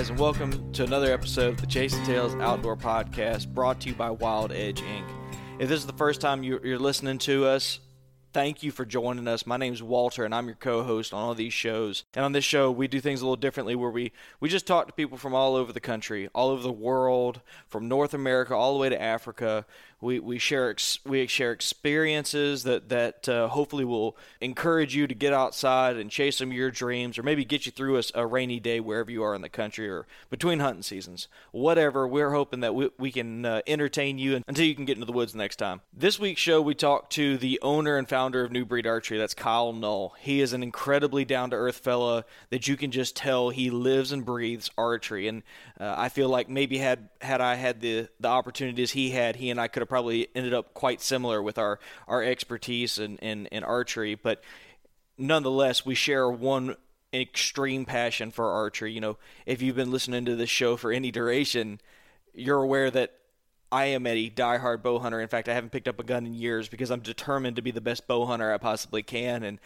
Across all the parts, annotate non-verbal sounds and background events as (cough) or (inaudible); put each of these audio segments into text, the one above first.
Guys, and welcome to another episode of the Chasing Tales Outdoor Podcast brought to you by Wild Edge Inc. If this is the first time you're listening to us, thank you for joining us. My name is Walter, and I'm your co-host on all these shows. And on this show, we do things a little differently, where we we just talk to people from all over the country, all over the world, from North America all the way to Africa. We, we share ex, we share experiences that that uh, hopefully will encourage you to get outside and chase some of your dreams, or maybe get you through a, a rainy day wherever you are in the country or between hunting seasons. Whatever, we're hoping that we, we can uh, entertain you until you can get into the woods next time. This week's show, we talked to the owner and founder of New Breed Archery. That's Kyle Null. He is an incredibly down to earth fella that you can just tell he lives and breathes archery. And uh, I feel like maybe had had I had the the opportunities he had, he and I could have probably ended up quite similar with our our expertise in in, in archery. But nonetheless, we share one extreme passion for archery. You know, if you've been listening to this show for any duration, you're aware that I am a diehard bow hunter. In fact, I haven't picked up a gun in years because I'm determined to be the best bow hunter I possibly can. And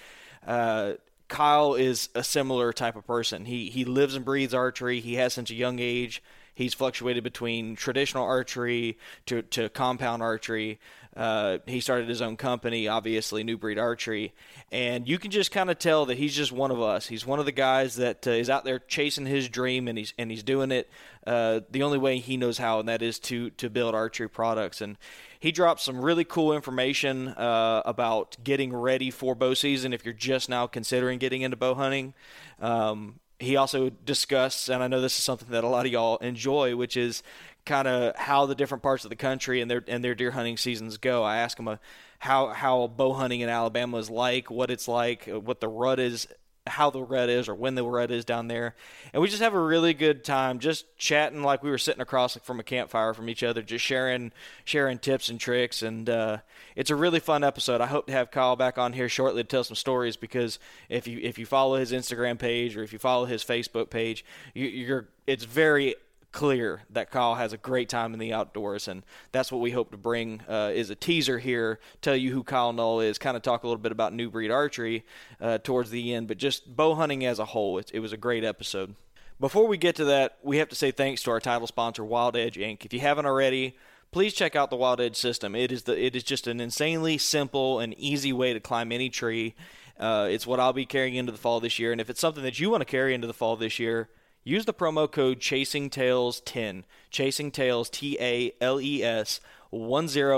uh, Kyle is a similar type of person. He he lives and breathes archery. He has since a young age. He's fluctuated between traditional archery to, to compound archery. Uh, he started his own company, obviously, New Breed Archery. And you can just kind of tell that he's just one of us. He's one of the guys that uh, is out there chasing his dream, and he's and he's doing it uh, the only way he knows how, and that is to to build archery products. And he dropped some really cool information uh, about getting ready for bow season if you're just now considering getting into bow hunting. Um, he also discussed, and I know this is something that a lot of y'all enjoy, which is kind of how the different parts of the country and their and their deer hunting seasons go. I asked him a, uh, how how bow hunting in Alabama is like, what it's like, uh, what the rut is how the rut is or when the rut is down there. And we just have a really good time just chatting like we were sitting across from a campfire from each other, just sharing sharing tips and tricks. And uh, it's a really fun episode. I hope to have Kyle back on here shortly to tell some stories because if you if you follow his Instagram page or if you follow his Facebook page, you, you're it's very clear that Kyle has a great time in the outdoors, and that's what we hope to bring uh, is a teaser here, tell you who Kyle Null is, kind of talk a little bit about new breed archery uh, towards the end, but just bow hunting as a whole. It, it was a great episode. Before we get to that, we have to say thanks to our title sponsor, Wild Edge Inc. If you haven't already, please check out the Wild Edge system. It is the it is just an insanely simple and easy way to climb any tree. Uh, it's what I'll be carrying into the fall this year, and if it's something that you want to carry into the fall this year Use the promo code Chasing Tales 10, Chasing Tales T A L E S 10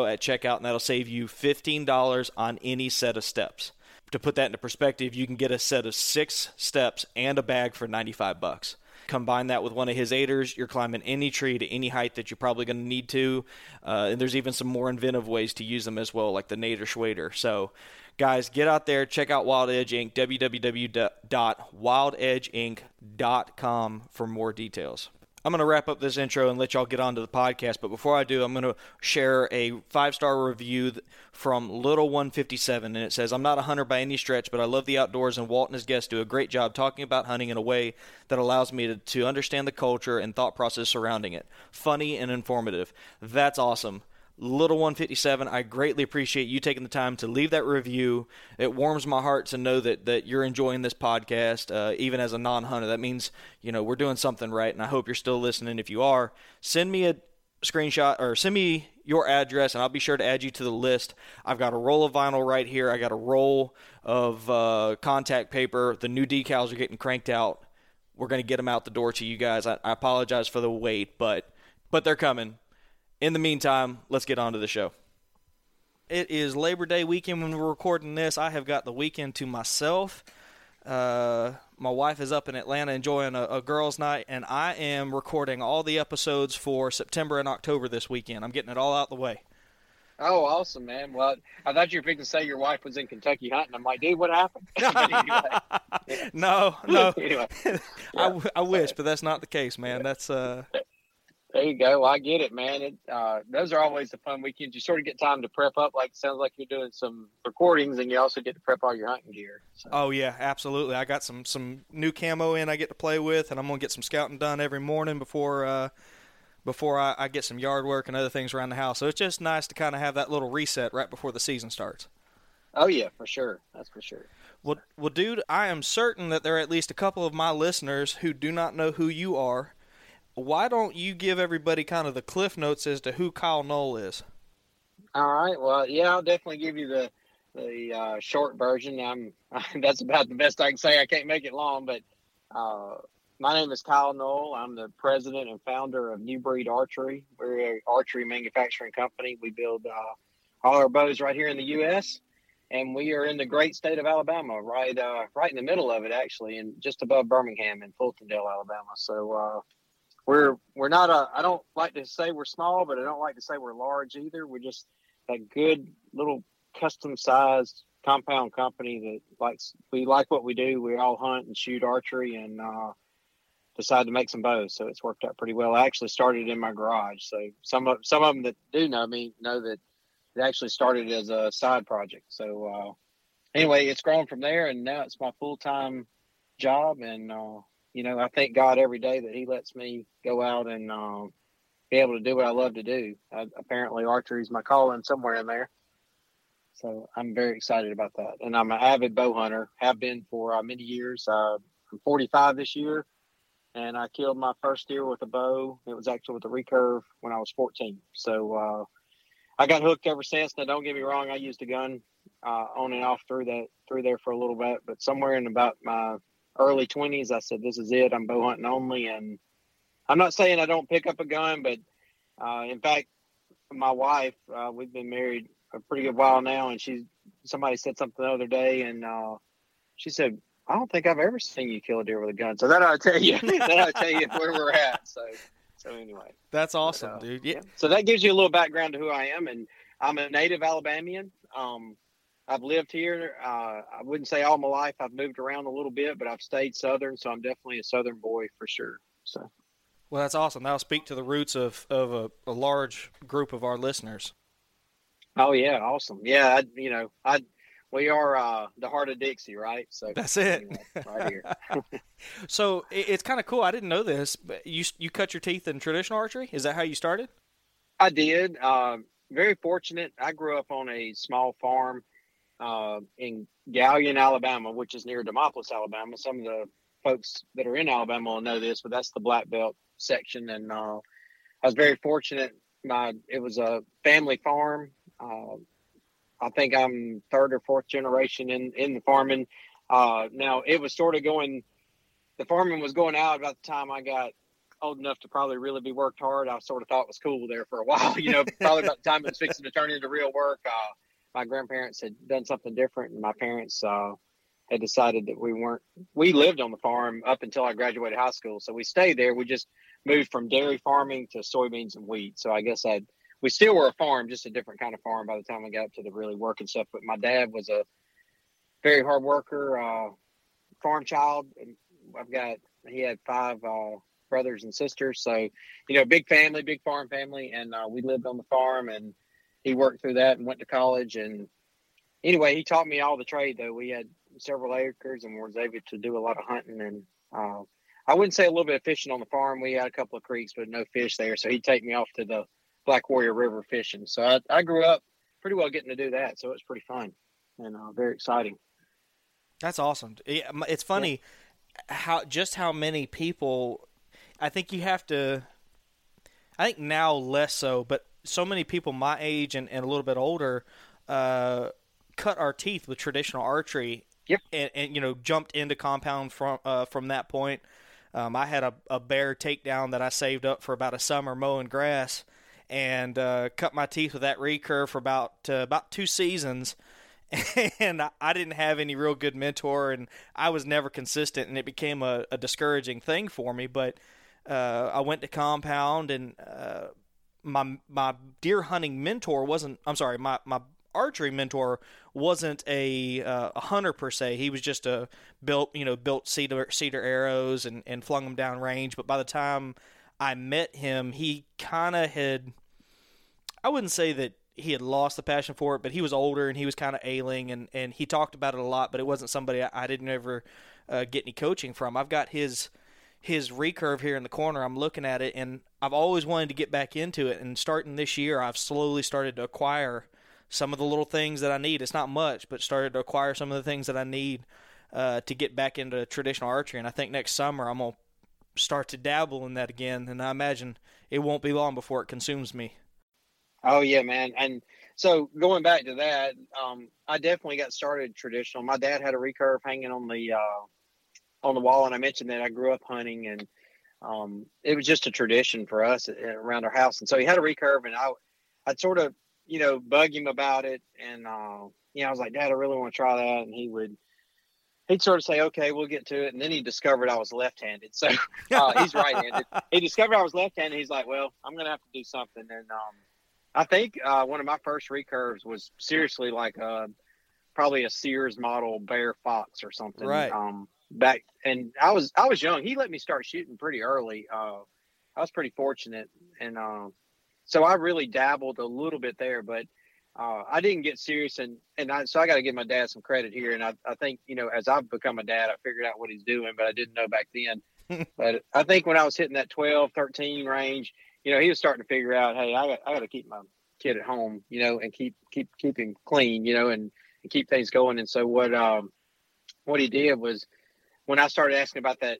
at checkout, and that'll save you $15 on any set of steps. To put that into perspective, you can get a set of six steps and a bag for 95 bucks. Combine that with one of his aiders, you're climbing any tree to any height that you're probably going to need to. Uh, and there's even some more inventive ways to use them as well, like the Nader Schwader. So, guys, get out there, check out Wild Edge Inc. www.wildedgeinc.com for more details. I'm going to wrap up this intro and let y'all get on to the podcast. But before I do, I'm going to share a five star review from Little 157. And it says, I'm not a hunter by any stretch, but I love the outdoors, and Walt and his guests do a great job talking about hunting in a way that allows me to, to understand the culture and thought process surrounding it. Funny and informative. That's awesome. Little 157, I greatly appreciate you taking the time to leave that review. It warms my heart to know that, that you're enjoying this podcast, uh, even as a non hunter. That means, you know, we're doing something right, and I hope you're still listening. If you are, send me a screenshot or send me your address, and I'll be sure to add you to the list. I've got a roll of vinyl right here, I got a roll of uh, contact paper. The new decals are getting cranked out. We're going to get them out the door to you guys. I, I apologize for the wait, but but they're coming in the meantime, let's get on to the show. It is Labor Day weekend when we're recording this. I have got the weekend to myself. Uh, my wife is up in Atlanta enjoying a, a, girls' night, and I am recording all the episodes for September and October this weekend. I'm getting it all out the way. Oh, awesome, man! Well, I thought you were going to say your wife was in Kentucky hunting. I'm like, dude, what happened? (laughs) (laughs) anyway, no, no. (laughs) anyway, yeah, I, I wish, but that's not the case, man. That's uh, there you go. Well, I get it, man. It, uh, those are always the fun weekends. You sort of get time to prep up. Like sounds like you're doing some recordings, and you also get to prep all your hunting gear. So. Oh yeah, absolutely. I got some some new camo in. I get to play with, and I'm gonna get some scouting done every morning before uh, before I, I get some yard work and other things around the house. So it's just nice to kind of have that little reset right before the season starts. Oh yeah, for sure. That's for sure. Well, well, dude, I am certain that there are at least a couple of my listeners who do not know who you are why don't you give everybody kind of the cliff notes as to who Kyle Knoll is? All right. Well, yeah, I'll definitely give you the the uh, short version. I'm (laughs) that's about the best I can say. I can't make it long, but uh, my name is Kyle Knoll. I'm the president and founder of New Breed Archery. We're an archery manufacturing company. We build uh, all our bows right here in the U.S. And we are in the great state of Alabama, right, uh, right in the middle of it, actually, and just above Birmingham in Fultondale, Alabama. So uh, we're we're not a I don't like to say we're small, but I don't like to say we're large either. We're just a good little custom sized compound company that likes we like what we do. We all hunt and shoot archery and uh, decided to make some bows. So it's worked out pretty well. I actually started in my garage. So some of some of them that do know me know that it actually started as a side project. So uh, anyway, it's grown from there, and now it's my full time job and. Uh, you know, I thank God every day that He lets me go out and um, be able to do what I love to do. I, apparently, archery is my calling somewhere in there. So I'm very excited about that. And I'm an avid bow hunter, have been for uh, many years. Uh, I'm 45 this year, and I killed my first deer with a bow. It was actually with a recurve when I was 14. So uh, I got hooked ever since. Now, don't get me wrong, I used a gun uh, on and off through that through there for a little bit, but somewhere in about my early 20s, I said, this is it. I'm bow hunting only. And I'm not saying I don't pick up a gun, but uh, in fact, my wife, uh, we've been married a pretty good while now. And she's, somebody said something the other day and uh, she said, I don't think I've ever seen you kill a deer with a gun. So that I'll tell you, (laughs) that I'll tell you where we're at. So, so anyway, that's awesome, but, uh, dude. Yeah. So that gives you a little background to who I am. And I'm a native Alabamian. Um, I've lived here. Uh, I wouldn't say all my life. I've moved around a little bit, but I've stayed Southern, so I'm definitely a Southern boy for sure. So, well, that's awesome. That'll speak to the roots of of a, a large group of our listeners. Oh yeah, awesome. Yeah, I, you know, I we are uh, the heart of Dixie, right? So that's it, anyway, right here. (laughs) so it, it's kind of cool. I didn't know this, but you you cut your teeth in traditional archery. Is that how you started? I did. Uh, very fortunate. I grew up on a small farm uh, in Gallion, Alabama, which is near Demopolis, Alabama. Some of the folks that are in Alabama will know this, but that's the Black Belt section. And uh, I was very fortunate. My it was a family farm. Uh, I think I'm third or fourth generation in in the farming. Uh, now it was sort of going. The farming was going out about the time I got old enough to probably really be worked hard. I sort of thought it was cool there for a while. (laughs) You know, probably about the time it was fixing to turn into real work. Uh, my grandparents had done something different, and my parents uh, had decided that we weren't. We lived on the farm up until I graduated high school, so we stayed there. We just moved from dairy farming to soybeans and wheat. So I guess I we still were a farm, just a different kind of farm by the time I got to the really working stuff. But my dad was a very hard worker, uh, farm child. I've got he had five uh, brothers and sisters, so you know, big family, big farm family, and uh, we lived on the farm. And he worked through that and went to college. And anyway, he taught me all the trade. Though we had several acres and was able to do a lot of hunting and. Uh, I wouldn't say a little bit of fishing on the farm. We had a couple of creeks, but no fish there. So he'd take me off to the Black Warrior River fishing. So I, I grew up pretty well getting to do that. So it's pretty fun and uh, very exciting. That's awesome. It's funny yeah. how just how many people. I think you have to. I think now less so, but so many people my age and, and a little bit older uh, cut our teeth with traditional archery. Yep. And, and you know jumped into compound from uh, from that point. Um, I had a, a bear takedown that I saved up for about a summer mowing grass, and uh, cut my teeth with that recurve for about uh, about two seasons. (laughs) And I didn't have any real good mentor, and I was never consistent, and it became a, a discouraging thing for me. But uh, I went to compound, and uh, my my deer hunting mentor wasn't. I'm sorry, my my archery mentor wasn't a, uh, a hunter per se. He was just a built, you know, built cedar cedar arrows and, and flung them down range. But by the time I met him, he kind of had. I wouldn't say that he had lost the passion for it, but he was older and he was kind of ailing, and, and he talked about it a lot. But it wasn't somebody I, I didn't ever uh, get any coaching from. I've got his his recurve here in the corner. I'm looking at it, and I've always wanted to get back into it. And starting this year, I've slowly started to acquire some of the little things that I need. It's not much, but started to acquire some of the things that I need uh, to get back into traditional archery. And I think next summer I'm gonna start to dabble in that again, and I imagine it won't be long before it consumes me. Oh yeah, man. And so going back to that, um, I definitely got started traditional. My dad had a recurve hanging on the uh, on the wall, and I mentioned that I grew up hunting, and um, it was just a tradition for us around our house. And so he had a recurve, and I, I'd sort of you know bug him about it, and uh, you know I was like, Dad, I really want to try that, and he would he'd sort of say, "Okay, we'll get to it," and then he discovered I was left-handed. So (laughs) uh, he's right-handed. (laughs) he discovered I was left-handed. He's like, "Well, I'm gonna have to do something." And um, I think uh, one of my first recurves was seriously like a, uh, probably a Sears model Bear Fox or something. Right. Um, back and I was I was young. He let me start shooting pretty early. Uh, I was pretty fortunate, and uh, so I really dabbled a little bit there, but uh, I didn't get serious, and and I, so I got to give my dad some credit here. And I, I think you know, as I've become a dad, I figured out what he's doing, but I didn't know back then. (laughs) but I think when I was hitting that 12, 13 range, you know, he was starting to figure out, hey, I got, I got to keep my kid at home, you know, and keep keep keep him clean, you know, and, and keep things going. And so what um what he did was when I started asking about that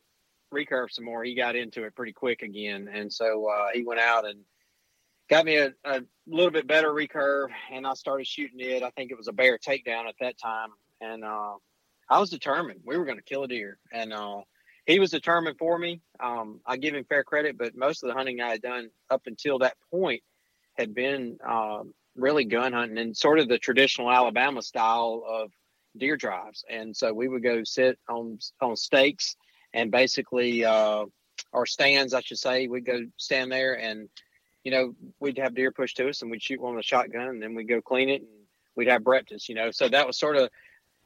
recurve some more, he got into it pretty quick again, and so uh, he went out and got me a, a little bit better recurve and I started shooting it. I think it was a bear takedown at that time. And uh, I was determined we were going to kill a deer. And uh, he was determined for me. Um, I give him fair credit, but most of the hunting I had done up until that point had been uh, really gun hunting and sort of the traditional Alabama style of deer drives. And so we would go sit on on stakes and basically uh, or stands, I should say. We'd go stand there and you know, we'd have deer pushed to us and we'd shoot one with a shotgun and then we'd go clean it and we'd have breakfast, you know. So that was sort of,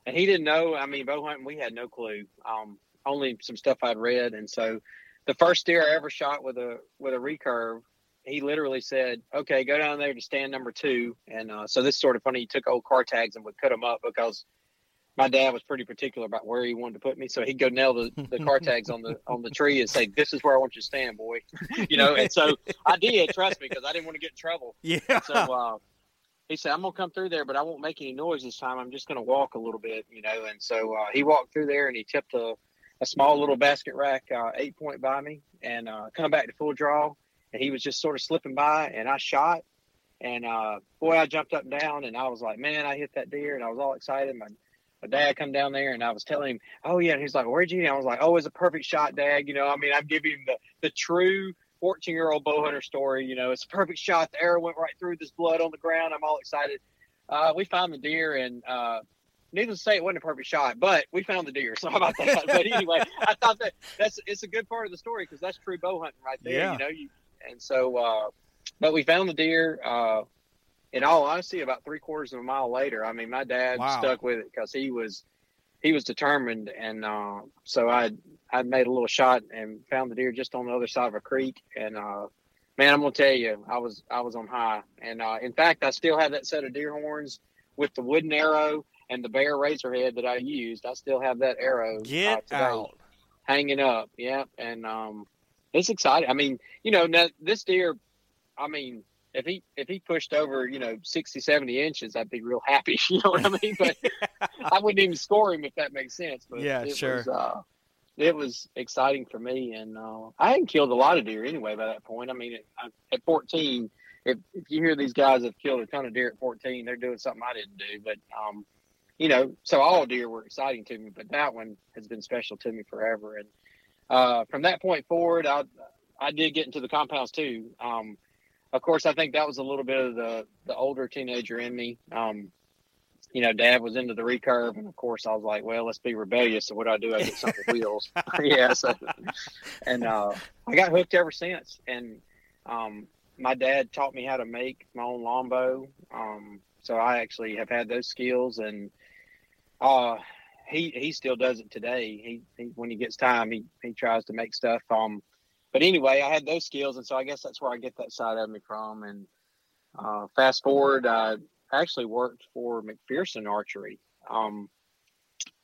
and he didn't know. I mean, bow hunting, we had no clue. Um, only some stuff I'd read. And so the first deer I ever shot with a, with a recurve, he literally said, okay, go down there to stand number two. And uh, so this is sort of funny. He took old car tags and would cut them up because my dad was pretty particular about where he wanted to put me, so he'd go nail the, the car (laughs) tags on the on the tree and say, "This is where I want you to stand, boy." (laughs) you know, and so I did. Trust me, because I didn't want to get in trouble. Yeah. So uh, he said, "I'm gonna come through there, but I won't make any noise this time. I'm just gonna walk a little bit, you know." And so uh, he walked through there and he tipped a, a small little basket rack uh, eight point by me and uh, come back to full draw, and he was just sort of slipping by, and I shot. And uh, boy, I jumped up and down, and I was like, "Man, I hit that deer!" And I was all excited. My my dad come down there and I was telling him, oh yeah, and he's like, where'd you? And I was like, oh, it's a perfect shot, dad. You know, I mean, I'm giving him the the true 14 year old bow hunter story. You know, it's a perfect shot. The arrow went right through this blood on the ground. I'm all excited. Uh, we found the deer, and uh, needless to say, it wasn't a perfect shot, but we found the deer. (laughs) So how about that? but anyway, I thought that that's it's a good part of the story because that's true bow hunting right there. Yeah. You know, you and so, uh, but we found the deer. Uh, in all honesty, about three quarters of a mile later, I mean, my dad Wow. stuck with it because he was he was determined, and uh, so I I made a little shot and found the deer just on the other side of a creek, and uh, man, I'm gonna tell you, I was I was on high, and uh, in fact, I still have that set of deer horns with the wooden arrow and the bear razor head that I used. I still have that arrow uh, Get today out. hanging up. Yeah, and um, it's exciting. I mean, you know, now, this deer, I mean, if he if he pushed over, you know, 60, 70 inches, I'd be real happy. (laughs) You know what I mean? But (laughs) I wouldn't even score him if that makes sense. But Yeah, it sure. Was, uh, it was exciting for me, and uh, I hadn't killed a lot of deer anyway by that point. I mean, at, at 14, if, if you hear these guys have killed a ton of deer at 14, they're doing something I didn't do. But um, you know, so all deer were exciting to me, but that one has been special to me forever. And uh, from that point forward, I I did get into the compounds too. Um, of course, I think that was a little bit of the the older teenager in me. Um, you know, Dad was into the recurve, and of course, I was like, "Well, let's be rebellious." So what do I do? I get something (laughs) with wheels. (laughs) yeah. So, and uh, I got hooked ever since. And um, my dad taught me how to make my own longbow. Um, so I actually have had those skills, and uh, he he still does it today. He, he when he gets time, he he tries to make stuff. Um, but anyway, I had those skills, and so I guess that's where I get that side of me from. And uh, fast forward, I actually worked for McPherson Archery, um,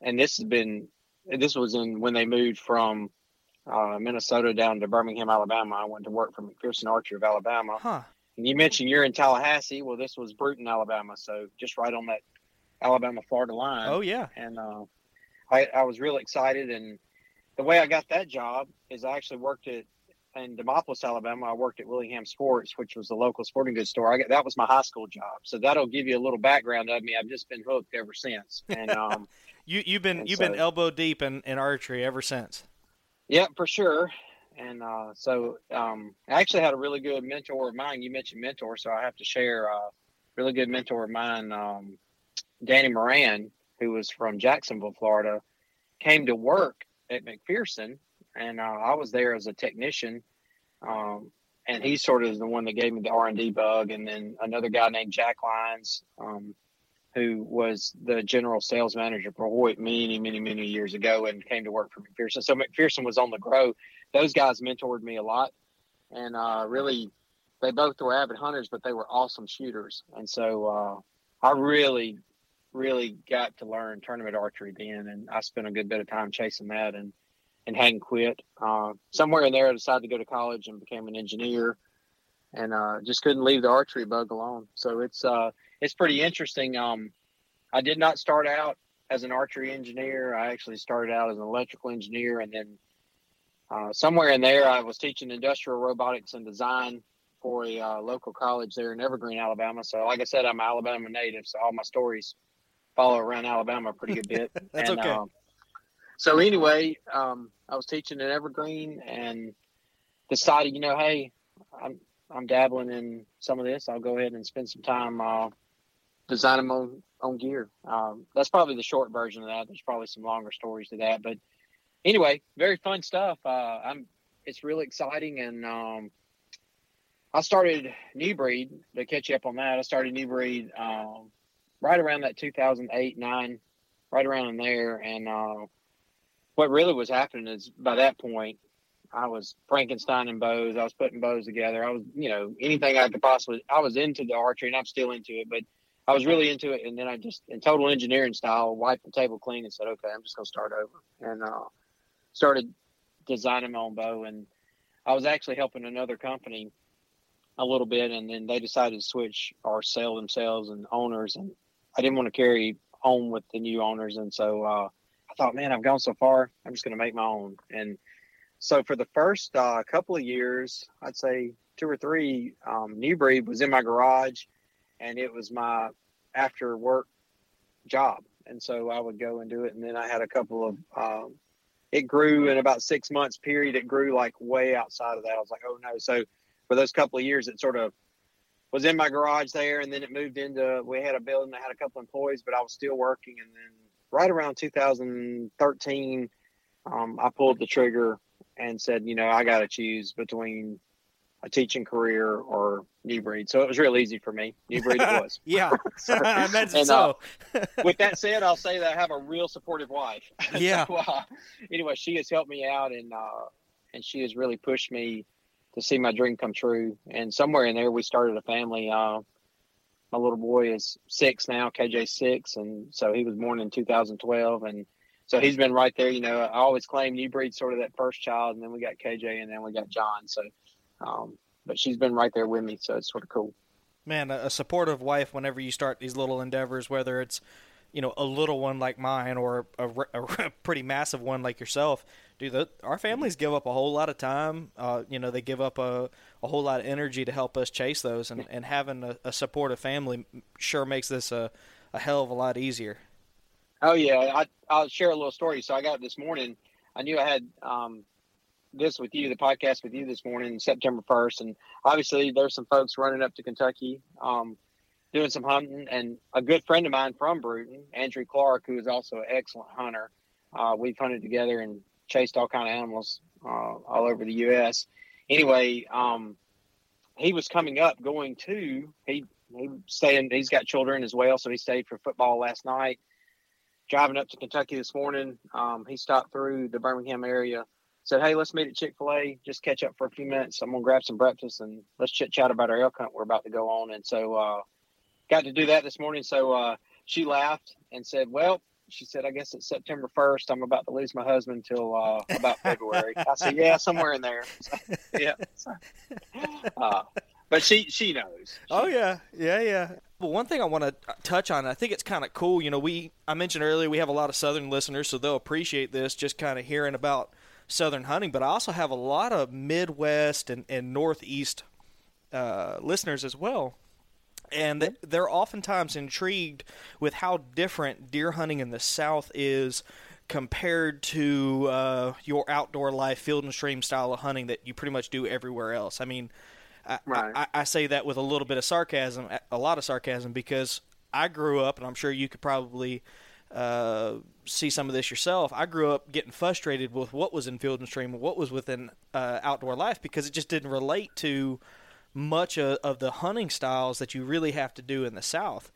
and this has been this was in when they moved from uh, Minnesota down to Birmingham, Alabama. I went to work for McPherson Archery of Alabama. Huh. And you mentioned you're in Tallahassee. Well, this was Brewton, Alabama, so just right on that Alabama Florida line Oh yeah. and uh, I, I was real excited. And the way I got that job is I actually worked at in Demopolis, Alabama. I worked at Willingham Sports, which was the local sporting goods store. I got, that was my high school job, so that'll give you a little background of me. I've just been hooked ever since. And um, (laughs) You you've been you've been elbow deep in, in archery ever since. yeah, for sure. And uh, so um, I actually had a really good mentor of mine. You mentioned mentor, so I have to share a really good mentor of mine, um, Danny Moran, who was from Jacksonville, Florida, came to work at McPherson, and uh, I was there as a technician. Um, and he sort of is the one that gave me the R and D bug, and then another guy named Jack Lyons, um, who was the general sales manager for Hoyt many, many, many years ago, and came to work for McPherson. So McPherson was on the grow. Those guys mentored me a lot, and uh, really, they both were avid hunters, but they were awesome shooters. And so uh, I really, really got to learn tournament archery then, and I spent a good bit of time chasing that, and and hadn't quit. Uh, somewhere in there, I decided to go to college and became an engineer, and uh, just couldn't leave the archery bug alone. So it's uh, it's pretty interesting. Um, I did not start out as an archery engineer. I actually started out as an electrical engineer, and then uh, somewhere in there, I was teaching industrial robotics and design for a uh, local college there in Evergreen, Alabama. So, like I said, I'm an Alabama native, so all my stories follow around Alabama a pretty good bit. (laughs) That's And, okay. So anyway, um, I was teaching at Evergreen and decided, you know, hey, I'm I'm dabbling in some of this. I'll go ahead and spend some time uh, designing my own, own gear. Um, that's probably the short version of that. There's probably some longer stories to that, but anyway, very fun stuff. Uh, I'm it's really exciting, and um, I started New Breed to catch you up on that. I started New Breed um, right around that 2008 nine, right around in there, and uh, what really was happening is by that point. I was Frankenstein and bows. I was putting bows together. I was, you know, anything I could possibly. I was into the archery, and I'm still into it. But I was really into it, and then I just, in total engineering style, wiped the table clean and said, "Okay, I'm just gonna start over," and uh, started designing my own bow. And I was actually helping another company a little bit, and then they decided to switch or sell themselves and owners, and I didn't want to carry on with the new owners, and so uh, thought, man, I've gone so far, I'm just gonna make my own. And so for the first uh, couple of years, I'd say two or three, um, New Breed was in my garage, and it was my after work job. And so I would go and do it. And then I had a couple of, um, it grew in about six months period. It grew like way outside of that. I was like, oh no. So for those couple of years, it sort of was in my garage there, and then it moved into. We had a building that had a couple employees, but I was still working. And then right around 2013, um, I pulled the trigger and said, you know, I got to choose between a teaching career or new breed. So it was real easy for me. New breed it was. (laughs) yeah, (laughs) so, (laughs) I imagine and, so. uh, with that said, I'll say that I have a real supportive wife. Yeah. so, uh, anyway, she has helped me out and uh, and she has really pushed me to see my dream come true. And somewhere in there, we started a family. My little boy is six now, KJ six, and so he was born in 2012, and so he's been right there. You know, I always claim new breed sort of that first child, and then we got KJ, and then we got John. So, um, but she's been right there with me, so it's sort of cool. Man, a supportive wife whenever you start these little endeavors, whether it's you know a little one like mine or a, a, (laughs) a pretty massive one like yourself dude the, our families give up a whole lot of time. Uh, you know they give up a, a whole lot of energy to help us chase those and, and having a, a supportive family sure makes this a, a hell of a lot easier. Oh yeah I, i'll share a little story. So i got this morning i knew i had um, this with you the podcast with you this morning september 1st and obviously there's some folks running up to kentucky um, doing some hunting. And a good friend of mine from Brewton, Andrew Clark, who is also an excellent hunter, uh, we've hunted together and chased all kind of animals uh, all over the U.S. Anyway, um, he was coming up going to he he staying. He's got children as well, so he stayed for football last night. Driving up to Kentucky this morning, um, he stopped through the Birmingham area. Said, "Hey, let's meet at Chick Fil A. Just catch up for a few minutes. I'm gonna grab some breakfast and let's chit chat about our elk hunt we're about to go on." And so uh, got to do that this morning. So uh, she laughed and said, "Well, she said, I guess it's September 1st. I'm about to lose my husband till uh, about February." I said, "Yeah, somewhere in there." So, (laughs) yeah. Uh, but she she knows. She oh yeah, yeah, yeah. Well, one thing I want to touch on, I think it's kind of cool. You know, we I mentioned earlier we have a lot of Southern listeners, so they'll appreciate this. Just kind of hearing about Southern hunting, but I also have a lot of Midwest and, and Northeast uh, listeners as well and they're oftentimes intrigued with how different deer hunting in the South is compared to uh, your outdoor life, field and stream style of hunting that you pretty much do everywhere else. I mean, right. I, I, say that with a little bit of sarcasm, a lot of sarcasm, because I grew up, and I'm sure you could probably uh, see some of this yourself. I grew up getting frustrated with what was in field and stream, and what was within uh, outdoor life, because it just didn't relate to much of, of, the hunting styles that you really have to do in the South.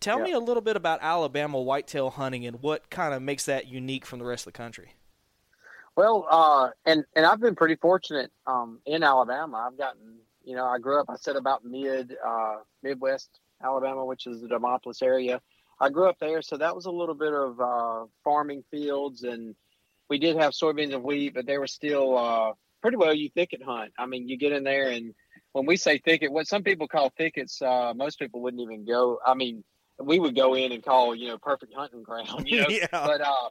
Tell me a little bit about Alabama whitetail hunting and what kind of makes that unique from the rest of the country. Well, uh, and and I've been pretty fortunate um, in Alabama. I've gotten, you know, I grew up. I said about mid uh, Midwest Alabama, which is the Demopolis area. I grew up there, so that was a little bit of uh, farming fields, and we did have soybeans and wheat, but they were still uh, pretty well you thicket hunt. I mean, you get in there and when we say thicket, what some people call thickets, uh, most people wouldn't even go. I mean, we would go in and call, you know, perfect hunting ground, you (laughs) know. yeah. But uh,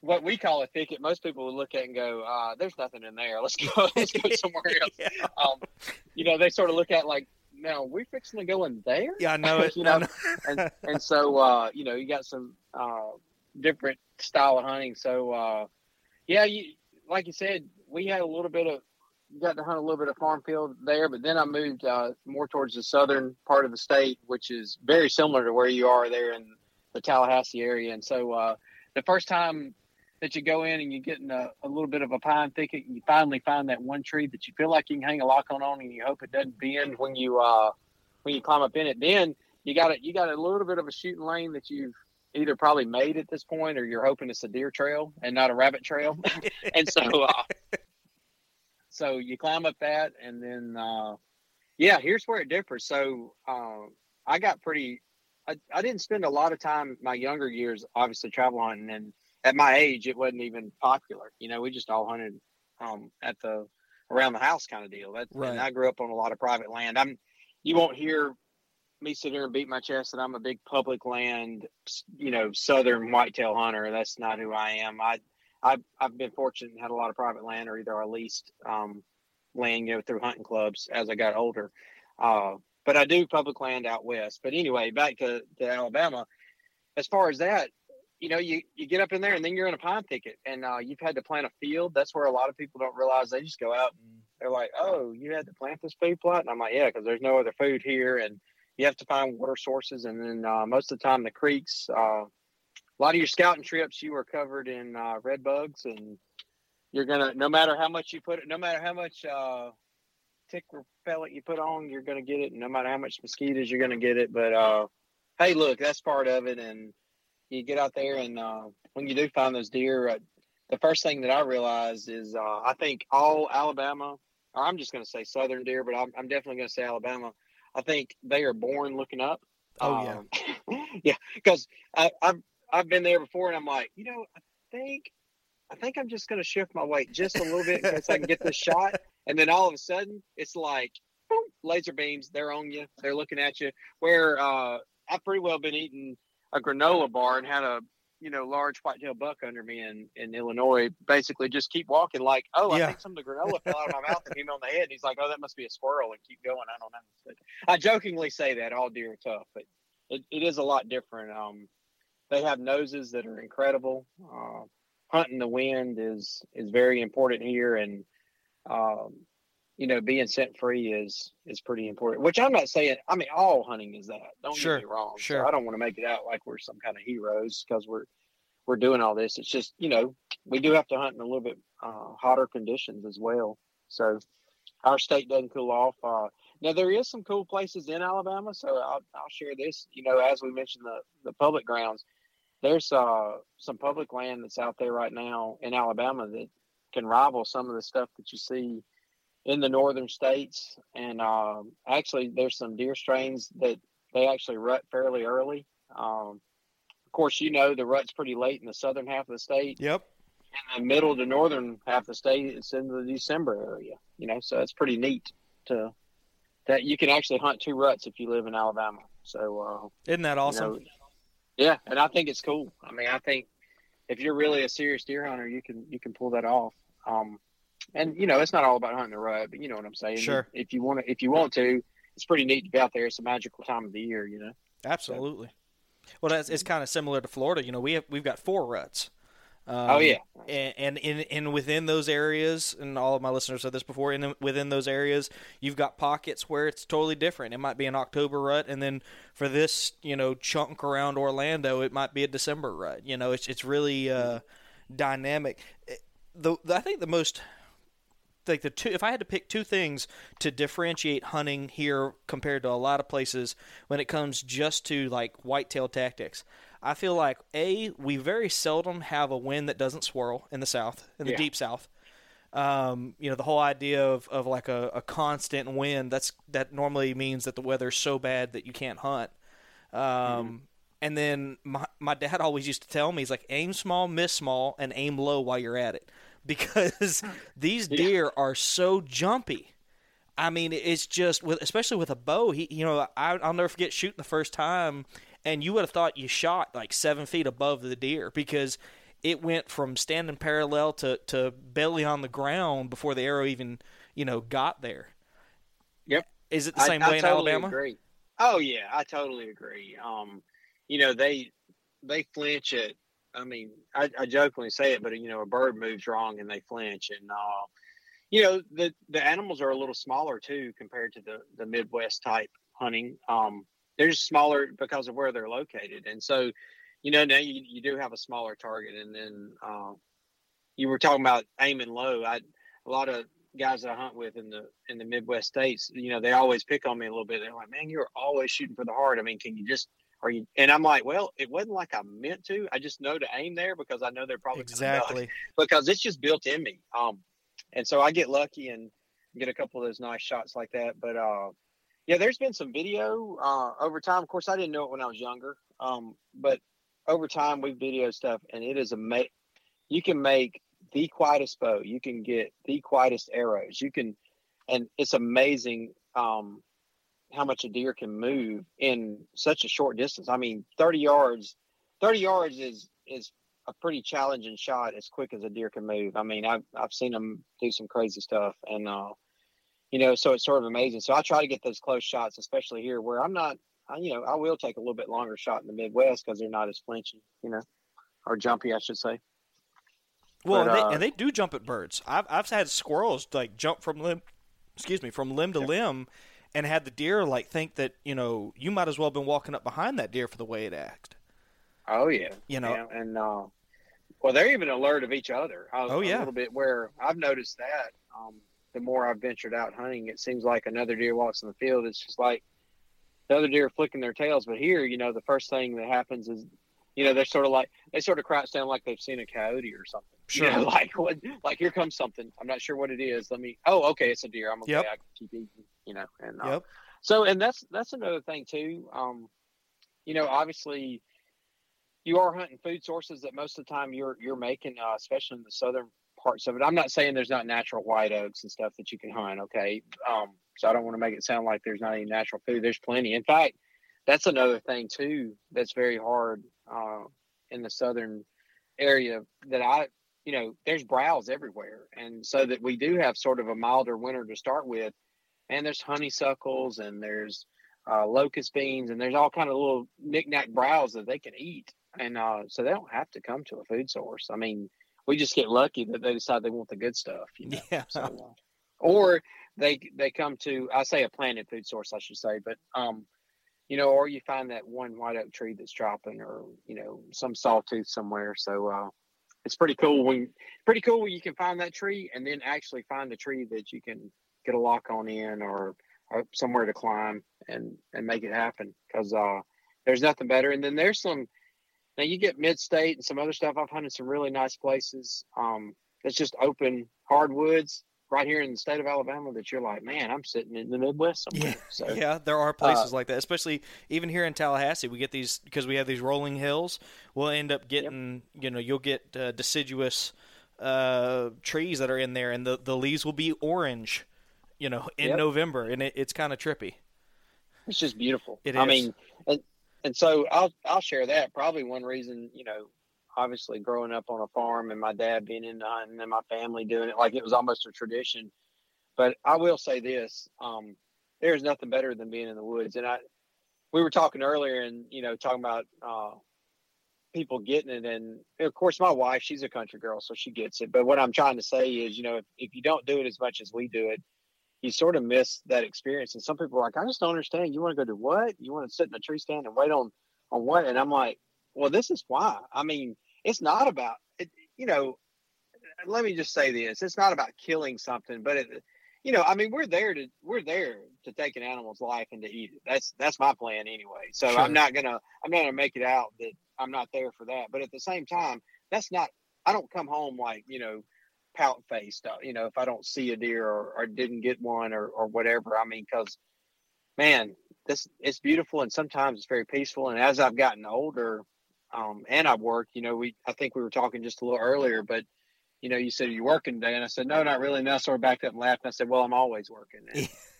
what we call a thicket, most people would look at and go, uh, "There's nothing in there. Let's go. (laughs) Let's go (laughs) somewhere else." yeah. um, you know, they sort of look at like, "Now we're fixing to go in there." Yeah, I know it. you know, know. and and so uh, you know, you got some uh, different style of hunting. So uh, yeah, you like you said, we had a little bit of got to hunt a little bit of farm field there, but then I moved uh, more towards the southern part of the state, which is very similar to where you are there in the Tallahassee area. And so uh, the first time that you go in and you get in a, a, little bit of a pine thicket and you finally find that one tree that you feel like you can hang a lock on on and you hope it doesn't bend when you uh, when you climb up in it, then you got it. You got a little bit of a shooting lane that you've either probably made at this point or you're hoping it's a deer trail and not a rabbit trail. (laughs) and so uh, so you climb up that, and then uh, yeah, here's where it differs. So uh, I got pretty. I, I didn't spend a lot of time my younger years, obviously travel hunting, and at my age, it wasn't even popular. You know, we just all hunted um, at the around the house kind of deal. That, right. And I grew up on a lot of private land. I'm. You won't hear me sit here and beat my chest that I'm a big public land, you know, southern whitetail hunter. That's not who I am. I I've I've been fortunate and had a lot of private land, or either I leased um, land, you know, through hunting clubs as I got older. Uh, but I do public land out west. But anyway, back to, to Alabama. As far as that, you know, you, you get up in there and then you're in a pine thicket and uh, you've had to plant a field. That's where a lot of people don't realize they just go out and they're like, "Oh, you had to plant this food plot," and I'm like, "Yeah, because there's no other food here, and you have to find water sources, and then uh, most of the time the creeks. Uh, a lot of your scouting trips, you are covered in uh, red bugs, and you're gonna no matter how much you put it, no matter how much uh, tick repellent you put on, you're gonna get it. No matter how much mosquitoes, you're gonna get it. But uh, hey, look, that's part of it, and you get out there, and uh, when you do find those deer, uh, the first thing that I realized is uh, I think all Alabama, or I'm just to say Southern deer, but I'm, I'm definitely to say Alabama. I think they are born looking up. Oh yeah, um, (laughs) yeah, because I've I've been there before, and I'm like, you know, I think I think I'm just going to shift my weight just a little bit so I can get this (laughs) shot, and then all of a sudden it's like boom, laser beams. They're on you. They're looking at you. Where uh, I've pretty well been eating a granola bar and had a you know large whitetail buck under me in in Illinois. Basically, just keep walking like, oh, Yeah. I think some of the granola fell out of my mouth and hit me on the head. And he's like, oh, that must be a squirrel, and keep going. I don't know. But I jokingly say that all deer are tough, but it, it is a lot different. Um, they have noses that are incredible. Uh, hunting the wind is is very important here, and um, you know, being scent free is is pretty important. Which I'm not saying. I mean, all hunting is that. Don't Sure, get me wrong. So sure. I don't want to make it out like we're some kind of heroes because we're we're doing all this. It's just you know we do have to hunt in a little bit uh, hotter conditions as well. So our state doesn't cool off. Uh, now there is some cool places in Alabama, so I'll, I'll share this. You know, as we mentioned the the public grounds, there's uh, some public land that's out there right now in Alabama that can rival some of the stuff that you see in the northern states. And um, actually, there's some deer strains that they actually rut fairly early. Um, of course, you know the rut's pretty late in the southern half of the state. yep. In the middle to northern half of the state, it's in the December area. You know, so it's pretty neat to that you can actually hunt two ruts if you live in Alabama. So uh, Isn't that awesome? you know, yeah, and I think it's cool. I mean, I think if you're really a serious deer hunter, you can you can pull that off. Um, and you know, it's not all about hunting the rut, but you know what I'm saying. Sure. If you want to, if you want to, it's pretty neat to be out there. It's a magical time of the year, you know. Absolutely. Well, that's it's kind of similar to Florida. You know, we have we've got four ruts. Um, oh yeah, and, and in and within those areas, and all of my listeners said this before. In within those areas, you've got pockets where it's totally different. It might be an October rut, and then for this, you know, chunk around Orlando, it might be a December rut. You know, it's it's really uh, dynamic. The, the I think the most like the two if I had to pick two things to differentiate hunting here compared to a lot of places when it comes just to like whitetail tactics, I feel like a we very seldom have a wind that doesn't swirl in the south, in the Yeah. deep south. Um, you know, the whole idea of, of like a, a constant wind that's that normally means that the weather's so bad that you can't hunt. Um, and then my my dad (laughs) always used to tell me he's like aim small, miss small, and aim low while you're at it (laughs) because these Yeah. deer are so jumpy. I mean, it's just with especially with a bow. He, you know, I, I'll never forget shooting the first time, and you would have thought you shot like seven feet above the deer because it went from standing parallel to to belly on the ground before the arrow even you know got there. Yep. Is it the same I way in totally Alabama? Agree. Oh yeah, I totally agree. Um, you know they they flinch at. I mean, I, I jokingly say it, but you know, a bird moves wrong and they flinch, and uh, you know the the animals are a little smaller too compared to the the Midwest type hunting. Um, they're just smaller because of where they're located, and so you know now you, you do have a smaller target, and then uh, you were talking about aiming low. I a lot of guys that I hunt with in the in the Midwest states, you know, they always pick on me a little bit. They're like, "Man, you're always shooting for the heart. I mean, can you just are you?" And I'm like, "Well, it wasn't like I meant to. I just know to aim there because I know they're probably Exactly. (laughs) because it's just built in me. Um, and so I get lucky and get a couple of those nice shots like that. But uh, yeah, there's been some video uh, over time. Of course, I didn't know it when I was younger. Um, but over time, we video stuff, and it is amazing. You can make the quietest bow. You can get the quietest arrows. You can, and it's amazing um, how much a deer can move in such a short distance. I mean, 30 yards, 30 yards is is a pretty challenging shot as quick as a deer can move. I mean, I've I've seen them do some crazy stuff, and uh, you know, so it's sort of amazing. So I try to get those close shots, especially here where I'm not. I, you know, I will take a little bit longer shot in the Midwest because they're not as flinchy, you know, or jumpy, I should say. Well, But, and, they, uh, and they do jump at birds. I've I've had squirrels like jump from limb, excuse me, from limb to limb, and had the deer like think that you know you might as well have been walking up behind that deer for the way it acted. Oh yeah, You know. Yeah, and uh, well, they're even alert of each other. A, Oh, yeah. a little bit. Where I've noticed that um, the more I've ventured out hunting, it seems like another deer walks in the field. It's just like the other deer flicking their tails. But here, you know, the first thing that happens is, you know, they're sort of like they sort of crouch down like they've seen a coyote or something. (laughs) You Sure. know, like what? Like here comes something. I'm not sure what it is. Let me. Oh, okay, it's a deer. I'm okay. Yep. I can keep eating. You know, and uh, Yep. so, and that's that's another thing too. Um, you know, obviously, you are hunting food sources that most of the time you're you're making, uh, especially in the southern parts of it. I'm not saying there's not natural white oaks and stuff that you can hunt. Okay, um, so I don't want to make it sound like there's not any natural food. There's plenty. In fact, that's another thing too that's very hard uh, in the southern area that I. You know, there's browse everywhere, and so that we do have sort of a milder winter to start with and there's honeysuckles and there's uh, locust beans and there's all kind of little knickknack browse that they can eat and uh, so they don't have to come to a food source i mean we just get lucky that they decide they want the good stuff you know Yeah. so, uh, or they they come to i say a planted food source i should say but um you know or you find that one white oak tree that's dropping or you know some sawtooth somewhere so uh it's pretty cool when pretty cool when you can find that tree and then actually find a tree that you can get a lock on in or, or somewhere to climb and and make it happen because uh there's nothing better and then there's some now you get mid-state and some other stuff i've hunted some really nice places um that's just open hardwoods right here in the state of alabama that you're like man i'm sitting in the midwest somewhere Yeah, so (laughs) yeah, there uh, are places like that, especially even here in Tallahassee. We get these because we have these rolling hills. We'll end up getting, you know, you'll get uh, deciduous uh, trees that are in there, and the the leaves will be orange, you know, in Yep. November, and it, it's kind of trippy. it's just beautiful. It I is. mean, and and so I'll I'll share that. Probably one reason, you know, obviously growing up on a farm and my dad being into hunting and my family doing it like it was almost a tradition. But I will say this: um, there's nothing better than being in the woods. And I, we were talking earlier, and you know, talking about uh, people getting it, and of course, my wife, she's a country girl, so she gets it. But what I'm trying to say is, you know, if, if you don't do it as much as we do it, you sort of miss that experience. And some people are like, I just don't understand. You want to go to what? You want to sit in a tree stand and wait on on what? And I'm like, well, this is why. I mean, it's not about it. You know, let me just say this: it's not about killing something, but it. You know, I mean, we're there to we're there to take an animal's life and to eat it. That's that's my plan anyway. So Sure. I'm not gonna I'm not gonna make it out that I'm not there for that. But at the same time, that's not. I don't come home like you know pout faced, uh, you know, if I don't see a deer or, or didn't get one or, or whatever. I mean, because man, this it's beautiful and sometimes it's very peaceful. And as I've gotten older, um, and I've worked, you know, we I think we were talking just a little earlier, but you know, you said you're working today, and I said no, not really. And I sort of backed up and laughed. And I said, well, I'm always working.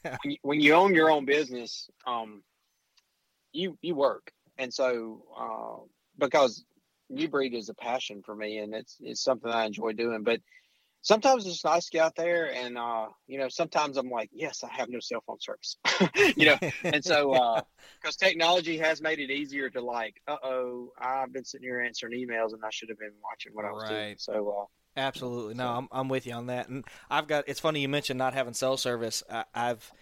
Yeah. when, you, when you own your own business, um, you you work, and so uh, because new breed is a passion for me, and it's it's something I enjoy doing. But sometimes it's nice to get out there, and uh, you know, sometimes I'm like, yes, I have no cell phone service, (laughs) you know, and so (laughs) because technology has made it easier to like, uh oh, I've been sitting here answering emails, and I should have been watching what I was doing. So. Uh, Absolutely. No, I'm I'm with you on that. And I've got it's funny you mentioned not having cell service. I, I've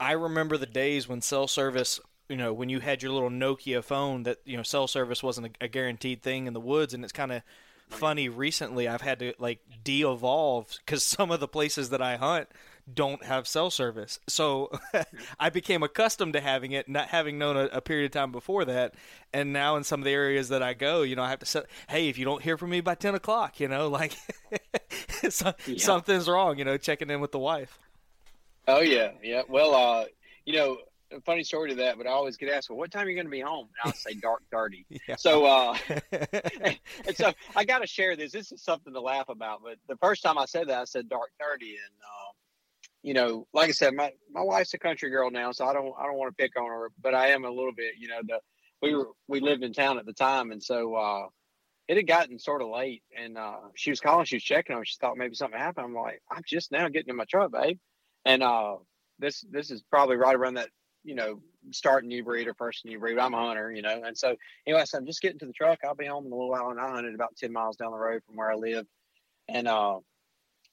I remember the days when cell service, you know, when you had your little Nokia phone that, you know, cell service wasn't a, a guaranteed thing in the woods and it's kind of funny recently I've had to like de-evolve cuz (laughs) some of the places that I hunt don't have cell service. So (laughs) I became accustomed to having it, not having known a, a, period of time before that. And now in some of the areas that I go, you know, I have to say, hey, if you don't hear from me by 10 o'clock, you know, (laughs) like so, Yeah. something's wrong, you know, checking in with the wife. Oh yeah, yeah. Well, uh, you know, a funny story to that, but I always get asked, "Well, what time are you going to be home?" And I'll say dark thirty. (laughs) Yeah. So, uh, (laughs) and so I got to share this. This is something to laugh about. But the first time I said that, I said dark thirty, and uh, you know, like I said, my my wife's a country girl now, so I don't I don't want to pick on her, but I am a little bit. You know, the we were we lived in town at the time, and so uh, it had gotten sort of late, and uh, she was calling, she was checking on, she thought maybe something happened. I'm like, I'm just now getting in my truck, babe, and uh, this this is probably right around that you know starting new breed or first new breed. I'm a hunter, you know, and so anyway, I said, I'm just getting to the truck. I'll be home in a little while, and I hunted about ten miles down the road from where I live. And uh,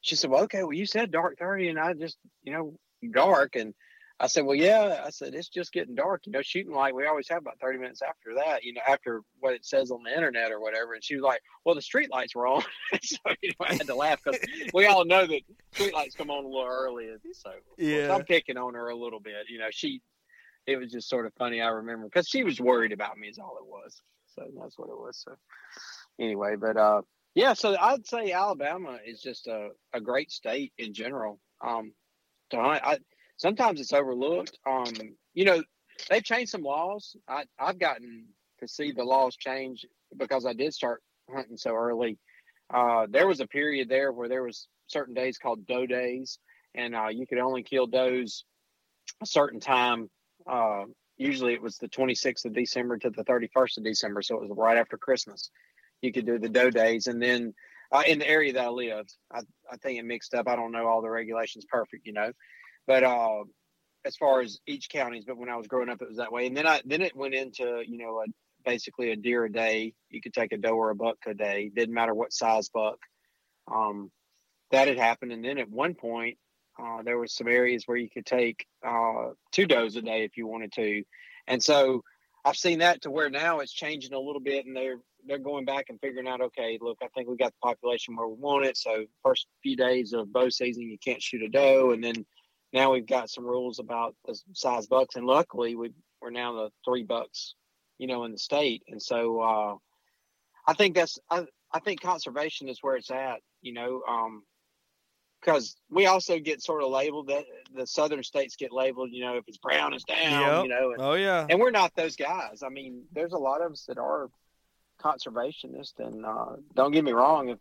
she said, "Well, okay, well, you said dark 30, and I just, you know, dark." And I said, "Well, yeah." I said, "It's just getting dark. You know, shooting light. We always have about 30 minutes after that. You know, after what it says on the internet or whatever." And she was like, "Well, the street lights were on." (laughs) so you know, I had to laugh because we all know that street lights come on a little early, and so Yeah. I'm picking on her a little bit. You know, she. It was just sort of funny. I remember because she was worried about me. Is all it was. So that's what it was. So anyway, but uh, yeah. So I'd say Alabama is just a, a great state in general. Um, to hunt. I sometimes it's overlooked. Um, you know, they've changed some laws. I I've gotten to see the laws change because I did start hunting so early. Uh, there was a period there where there was certain days called doe days, and uh, you could only kill does a certain time. Uh, usually it was the 26th of December to the 31st of December, so it was right after Christmas. You could do the doe days, and then uh, in the area that I lived, I, I think it mixed up. I don't know all the regulations perfect, you know, but uh, as far as each counties, but when I was growing up, it was that way. And then I then it went into you know a, basically a deer a day. You could take a doe or a buck a day. Didn't matter what size buck. Um, that had happened, and then at one point, uh, there was some areas where you could take uh, two does a day if you wanted to, and so I've seen that to where now it's changing a little bit, and they're they're going back and figuring out. Okay, look, I think we got the population where we want it. So first few days of bow season, you can't shoot a doe, and then now we've got some rules about the size bucks, and luckily we we're now the three bucks, you know, in the state, and so uh, I think that's I, I think conservation is where it's at, you know, um, because we also get sort of labeled that the southern states get labeled, you know, if it's brown, it's down, Yep. you know, and, Oh yeah. and we're not those guys. I mean, there's a lot of us that are conservationists, and uh, don't get me wrong, if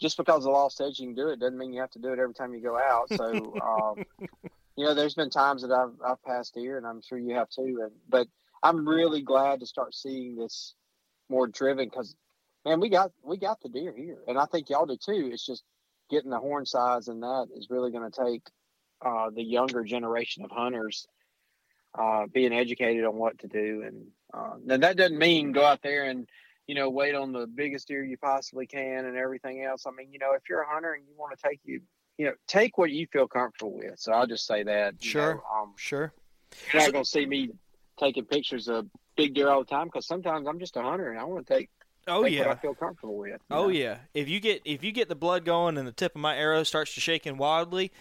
just because the law says you can do it doesn't mean you have to do it every time you go out. So, (laughs) um, you know, there's been times that I've I've passed deer, and I'm sure you have too. And but I'm really glad to start seeing this more driven because, man, we got we got the deer here, and I think y'all do too. It's just getting the horn size, and that is really going to take uh, the younger generation of hunters uh, being educated on what to do. And uh, now that doesn't mean go out there and you know wait on the biggest deer you possibly can and everything else. I mean, you know, if you're a hunter and you want to take you, you know, take what you feel comfortable with. So I'll just say that. Sure. know, um, Sure. you're not going to see me taking pictures of big deer all the time because sometimes I'm just a hunter and I want to take, Oh take what I yeah. feel comfortable with. Oh know? yeah. If you get if you get the blood going and the tip of my arrow starts to shaking wildly,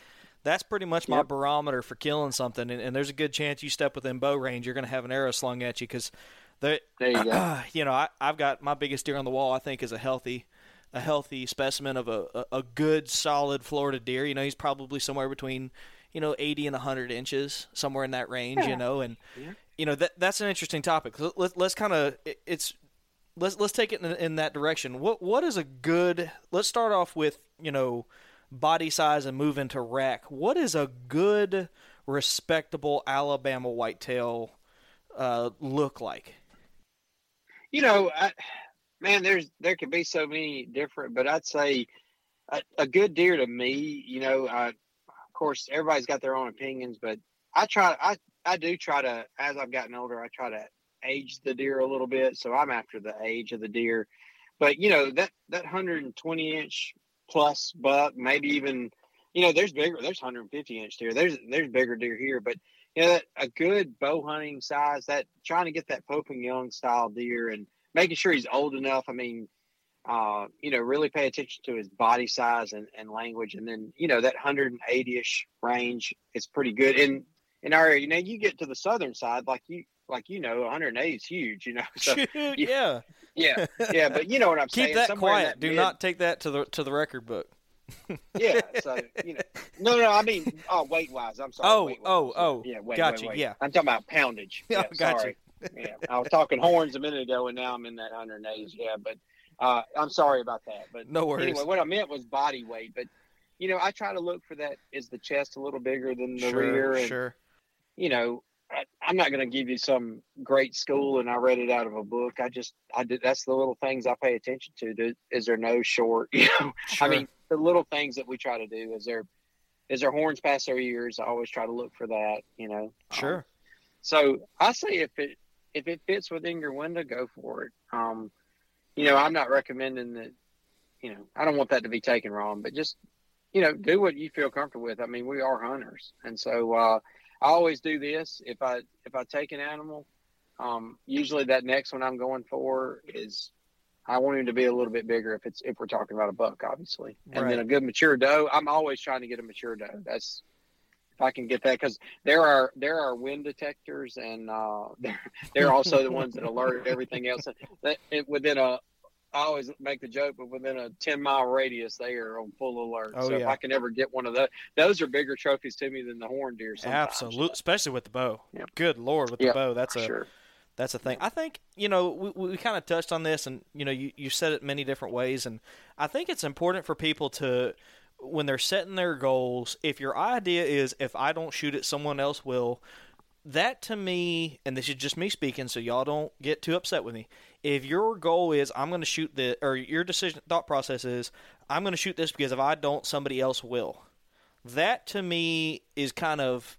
that's pretty much my Yep. barometer for killing something. And, and there's a good chance you step within bow range, you're going to have an arrow slung at you because the There you go. (clears throat) you know I, I've got my biggest deer on the wall. I think is a healthy a healthy specimen of a, a, a good solid Florida deer. You know he's probably somewhere between you know 80 and 100 inches, somewhere in that range. You know and Yeah. you know that that's an interesting topic. Let, let's kind of it's let's let's take it in, in that direction. What what is a good? Let's start off with you know body size and move into rack. What is a good, respectable Alabama whitetail uh, look like? you know, I, man, there's there could be so many different, but I'd say a, a good deer to me, you know, I, of course everybody's got their own opinions, but I try, I I do try to, as I've gotten older, I try to age the deer a little bit, so I'm after the age of the deer. But you know that that 120 inch plus buck, maybe even, you know, there's bigger, there's 150 inch deer, there's there's bigger deer here, but you know, that, a good bow hunting size, that trying to get that Pope and Young style deer and making sure he's old enough. I mean, uh, you know, really pay attention to his body size and, and language. And then, you know, that 180 ish range is pretty good. In, in our area, you know, you get to the southern side, like you, like, you know, 180 is huge, you know? (laughs) So, (laughs) Shoot, yeah. yeah, yeah. But you know what I'm saying? Keep that Somewhere quiet. that Do mid- not take that to the to the record book. (laughs) Yeah. So, you know, no, no, I mean, oh, weight wise. I'm sorry. Oh, oh, oh, Yeah, wait, got wait, you, yeah. I'm talking about poundage. Yeah, Yeah, got you. sorry. yeah, I was talking horns a minute ago, and now I'm in that 180s. Yeah, but uh, I'm sorry about that. But No worries. anyway, what I meant was body weight. But you know, I try to look for that. Is the chest a little bigger than the sure, rear? And sure. you know, I'm not going to give you some great school, and I read it out of a book. I just, I did. That's the little things I pay attention to. Do, is there no short? (laughs) You know, Sure. I mean, the little things that we try to do. Is there, is there horns past their ears? I always try to look for that. You know, Um, sure. so I say if it if it fits within your window, go for it. Um, you know, I'm not recommending that you know, I don't want that to be taken wrong, but just, you know, do what you feel comfortable with. I mean, we are hunters. And so, uh, I always do this. If I, if I take an animal, um, usually that next one I'm going for is, I want him to be a little bit bigger if it's, if we're talking about a buck, obviously. And Right. then a good mature doe, I'm always trying to get a mature doe. That's, if I can get that, because there are there are wind detectors, and uh, (laughs) they're, they're also the ones that alert everything else. That it, within a, I always make the joke, but within a ten mile radius, they are on full alert. Oh, so if. I can ever get one of those, those are bigger trophies to me than the horn deer. Sometimes. Absolutely, especially with the bow. Yep. Good lord, with the Yep, bow, that's a sure. that's a thing. I think you know we, we kind of touched on this, and you know you, you said it many different ways, and I think it's important for people to when they're setting their goals. If your idea is if I don't shoot it, someone else will. That to me, and this is just me speaking, so y'all don't get too upset with me. If your goal is I'm going to shoot the, or your decision thought process is I'm going to shoot this because if I don't, somebody else will. That to me is kind of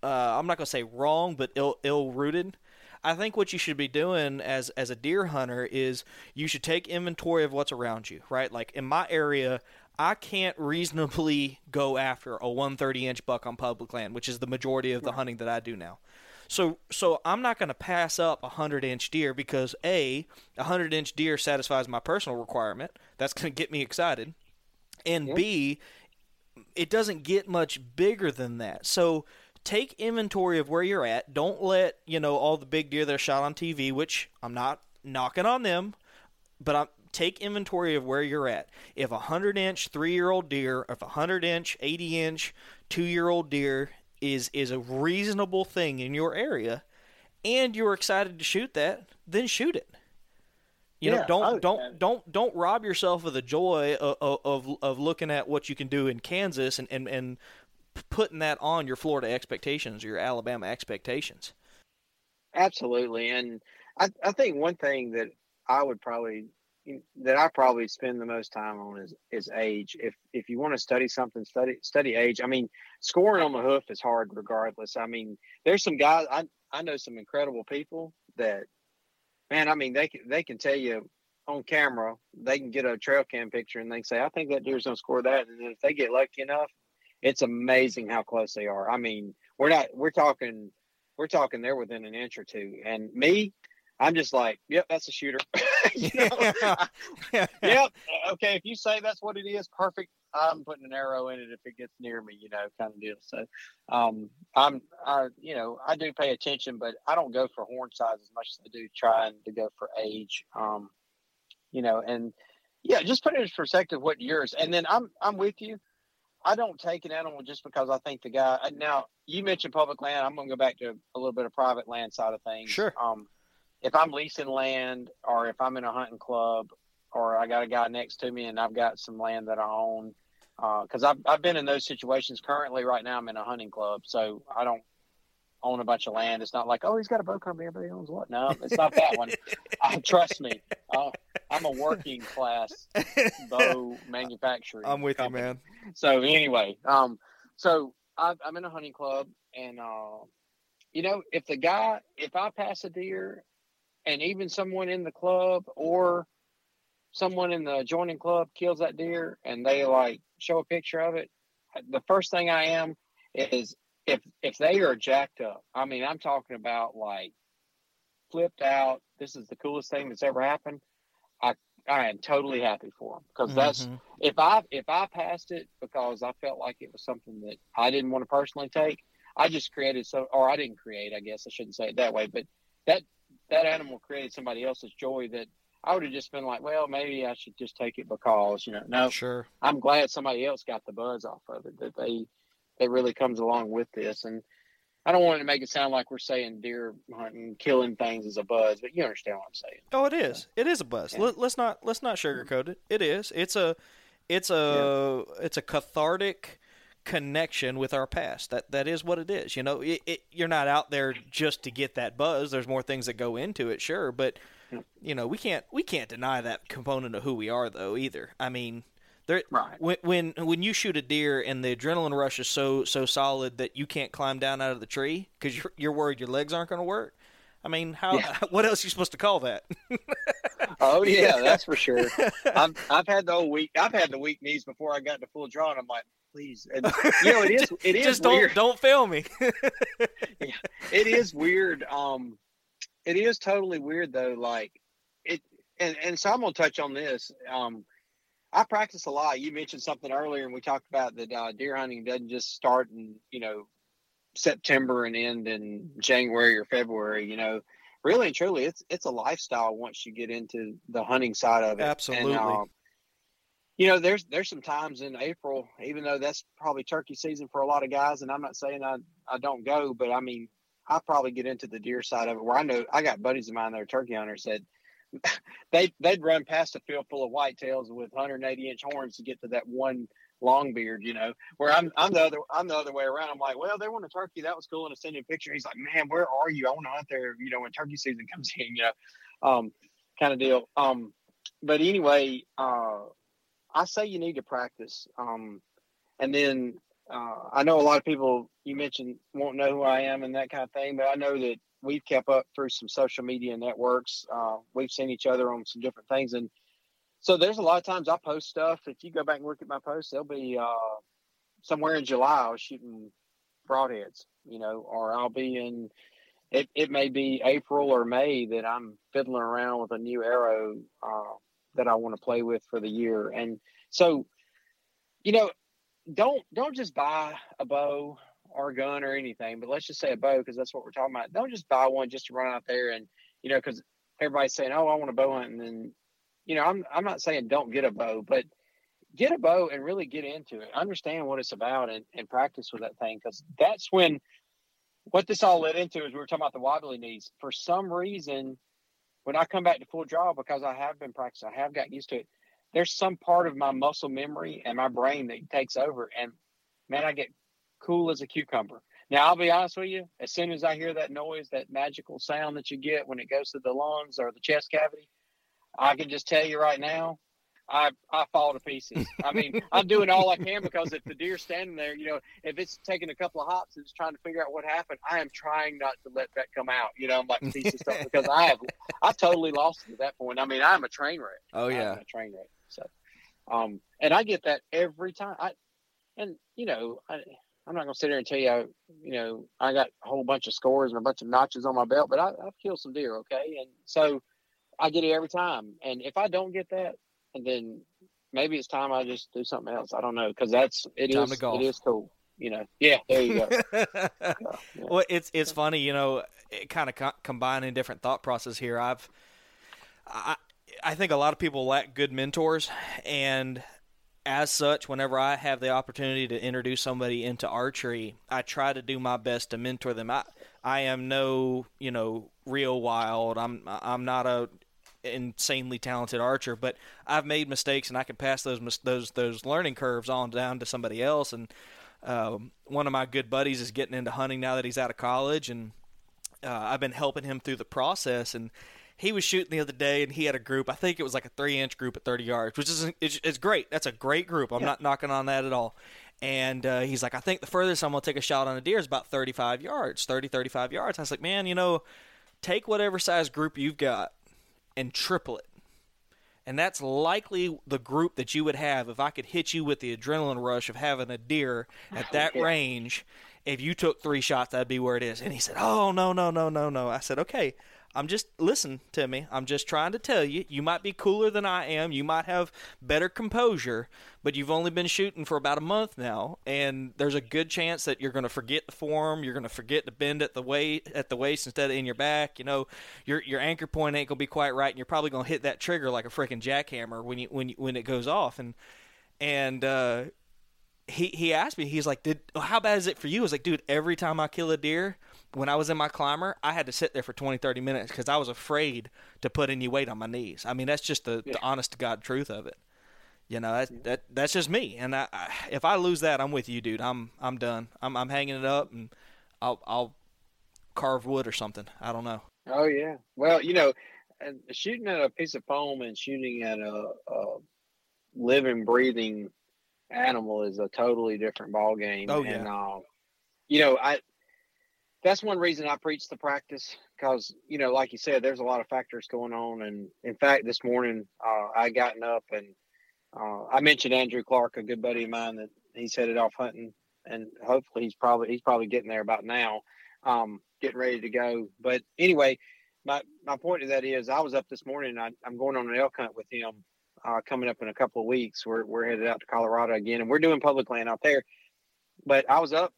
uh, I'm not going to say wrong, but ill ill rooted. I think what you should be doing as as a deer hunter is you should take inventory of what's around you, right? Like in my area, I can't reasonably go after a 130 inch buck on public land, which is the majority of the hunting that I do now. So so I'm not going to pass up a 100 inch deer because a a 100 inch deer satisfies my personal requirement. That's going to get me excited. And B, it doesn't get much bigger than that. So take inventory of where you're at. Don't let, you know, all the big deer that are shot on TV, which I'm not knocking on them, but I'm take inventory of where you're at. If a 100 inch 3-year-old deer, if a 100 inch 80 inch 2-year-old deer is is a reasonable thing in your area and you're excited to shoot that, then shoot it. You know, don't don't don't don't rob yourself of the joy of, of of looking at what you can do in Kansas and, and and putting that on your Florida expectations or your Alabama expectations. Absolutely, and I, I think one thing that I would probably that I probably spend the most time on is is age. If if you want to study something, study study age. I mean, scoring on the hoof is hard regardless. I mean, there's some guys I I know some incredible people that, man. I mean, they can they can tell you on camera they can get a trail cam picture and they say I think that deer's gonna score that, and then if they get lucky enough, it's amazing how close they are. I mean, we're not we're talking we're talking they're within an inch or two. And me, I'm just like, yep, that's a shooter. (laughs) (laughs) yep. Okay. If you say that's what it is, perfect. I'm putting an arrow in it if it gets near me, you know, kind of deal. So, um, I'm, I, you know, I do pay attention, but I don't go for horn size as much as I do trying to go for age. Um, you know, and yeah, just put it in perspective what yours. And then I'm, I'm with you. I don't take an animal just because I think the guy. Now you mentioned public land. I'm going to go back to a little bit of private land side of things. Sure. Um, if I'm leasing land, or if I'm in a hunting club, or I got a guy next to me and I've got some land that I own, because I've I've been in those situations. Currently, right now, I'm in a hunting club, so I don't own a bunch of land. It's not like oh, he's got a bow company, everybody owns what? No, it's not that one. (laughs) uh, trust me, uh, I'm a working class bow manufacturer. I'm with you, man. so anyway, um, so I, I'm in a hunting club, and uh, you know, if the guy, if I pass a deer, and even someone in the club or someone in the adjoining club kills that deer, and they like show a picture of it, the first thing I am is if if they are jacked up. I mean, I'm talking about like flipped out. This is the coolest thing that's ever happened. I I am totally happy for them because that's Mhm. if I if I passed it because I felt like it was something that I didn't want to personally take, I just created so or I didn't create, I guess I shouldn't say it that way, but that that animal created somebody else's joy that I would have just been like, well, maybe I should just take it because, you know, no, Sure. I'm glad somebody else got the buzz off of it, that they they really comes along with this. And I don't want to make it sound like we're saying deer hunting, killing things is a buzz, but you understand what I'm saying. Oh, it is. It is a buzz. Yeah. Let, let's not let's not sugarcoat it. It is. It's a it's a it's a cathartic connection with our past. That that is what it is. You know, it, it, you're not out there just to get that buzz. There's more things that go into it, sure, but you know, we can't we can't deny that component of who we are though either. I mean, there Right. when when when you shoot a deer and the adrenaline rush is so so solid that you can't climb down out of the tree because you're, you're worried your legs aren't going to work. I mean, how? Yeah. (laughs) What else are you supposed to call that? (laughs) oh yeah, that's for sure. (laughs) I've I've had the whole week. I've had the weak knees before I got to full draw, and I'm like, please. And, you know, it (laughs) is. It is just weird. don't don't fail me. (laughs) yeah, it is weird. Um, it is totally weird though. Like it, and and so I'm gonna touch on this. Um, I practice a lot. You mentioned something earlier, and we talked about that uh, deer hunting doesn't just start in you know September and end in January or February. You know, really and truly, it's it's a lifestyle once you get into the hunting side of it. Absolutely. And, uh, you know, there's there's some times in April, even though that's probably turkey season for a lot of guys, and I'm not saying I I don't go, but I mean I probably get into the deer side of it where I know I got buddies of mine that are turkey hunters that (laughs) they they'd run past a field full of whitetails with 180 inch horns to get to that one long beard, you know. Where I'm I'm the other I'm the other way around. I'm like, well, they want a turkey. That was cool, and I send him a picture. He's like, man, where are you? I want to hunt there. You know, when turkey season comes in, you know, um, kind of deal. Um, but anyway, uh, I say you need to practice. Um, and then uh, I know a lot of people you mentioned won't know who I am and that kind of thing, but I know that we've kept up through some social media networks. Uh, we've seen each other on some different things, and so there's a lot of times I post stuff. If you go back and look at my posts, they'll be uh, somewhere in July. I was shooting broadheads, you know, or I'll be in. It, it may be April or May that I'm fiddling around with a new arrow uh, that I want to play with for the year, and so, you know, don't don't just buy a bow or a gun or anything, but let's just say a bow because that's what we're talking about. Don't just buy one just to run out there and you know because everybody's saying, "Oh, I want a bow hunt," and then you know, I'm I'm not saying don't get a bow, but get a bow and really get into it. Understand what it's about and, and practice with that thing because that's when what this all led into is we were talking about the wobbly knees. For some reason, when I come back to full draw, because I have been practicing, I have gotten used to it. There's some part of my muscle memory and my brain that takes over, and man, I get cool as a cucumber. Now, I'll be honest with you. As soon as I hear that noise, that magical sound that you get when it goes to the lungs or the chest cavity, I can just tell you right now, I I fall to pieces. I mean, (laughs) I'm doing all I can because if the deer's standing there, you know, if it's taking a couple of hops and it's trying to figure out what happened, I am trying not to let that come out. You know, I'm like pieces stuff because I have I totally lost it at that point. I mean, I'm a train wreck. Oh yeah, I'm a train wreck. So, um, and I get that every time. I and you know, I, I'm not gonna sit here and tell you, I, you know, I got a whole bunch of scores and a bunch of notches on my belt, but I, I've killed some deer. Okay, and so I get it every time. And if I don't get that, and then maybe it's time I just do something else. I don't know because that's it time is, it is cool. You know, yeah, there you go. (laughs) yeah. Well, it's it's funny, you know, it kind of co- combining different thought process here. I've I I think a lot of people lack good mentors, and as such, whenever I have the opportunity to introduce somebody into archery, I try to do my best to mentor them. I I am no you know real wild. I'm I'm not a insanely talented archer, but I've made mistakes and I can pass those those those learning curves on down to somebody else. And um, one of my good buddies is getting into hunting now that he's out of college, and uh, I've been helping him through the process. And he was shooting the other day, and he had a group. I think it was like a three inch group at 30 yards, which is it's, it's great. That's a great group. I'm yeah. not knocking on that at all. And uh, he's like, I think the furthest I'm going to take a shot on a deer is about 35 yards, 30, 35 yards. I was like, man, you know, take whatever size group you've got and triple it. And that's likely the group that you would have if I could hit you with the adrenaline rush of having a deer at (laughs) that range. If you took three shots, that'd be where it is. And he said, Oh, no, no, no, no, no. I said, Okay, I'm just listen to me. I'm just trying to tell you. You might be cooler than I am. You might have better composure, but you've only been shooting for about a month now, and there's a good chance that you're going to forget the form. You're going to forget to bend at the waist at the waist instead of in your back. You know, your your anchor point ain't going to be quite right, and you're probably going to hit that trigger like a freaking jackhammer when you when you, when it goes off. And and uh, he he asked me, he's like, "Did how bad is it for you?" I was like, "Dude, every time I kill a deer." When I was in my climber, I had to sit there for 20, 30 minutes because I was afraid to put any weight on my knees. I mean, that's just the, yeah. the honest to God truth of it. You know, that, that that's just me. And I, I, if I lose that, I'm with you, dude. I'm I'm done. I'm I'm hanging it up, and I'll I'll carve wood or something. I don't know. Oh yeah. Well, you know, shooting at a piece of foam and shooting at a, a living, breathing animal is a totally different ball game. Oh yeah. And, uh, you know, I that's one reason I preach the practice because you know, like you said, there's a lot of factors going on. And in fact, this morning uh, I gotten up and uh, I mentioned Andrew Clark, a good buddy of mine, that he's headed off hunting, and hopefully he's probably he's probably getting there about now, um, getting ready to go. But anyway, my my point of that is, I was up this morning. I, am going on an elk hunt with him uh, coming up in a couple of weeks. We're we're headed out to Colorado again, and we're doing public land out there. But I was up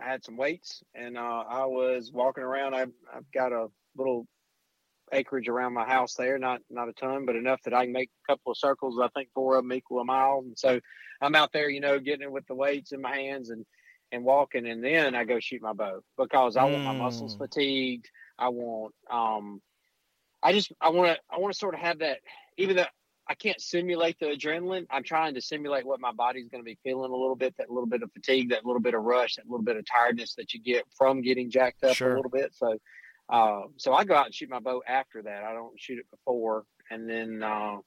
I had some weights and uh, I was walking around. I've, I've got a little acreage around my house there, not not a ton, but enough that I can make a couple of circles. I think four of them equal a mile. And so I'm out there, you know, getting it with the weights in my hands and and walking, and then I go shoot my bow because I want my muscles mm. fatigued. I want um, I just I want to I want to sort of have that even though I can't simulate the adrenaline. I'm trying to simulate what my body's going to be feeling a little bit, that little bit of fatigue, that little bit of rush, that little bit of tiredness that you get from getting jacked up sure. a little bit. So, uh, so I go out and shoot my bow after that. I don't shoot it before. And then uh,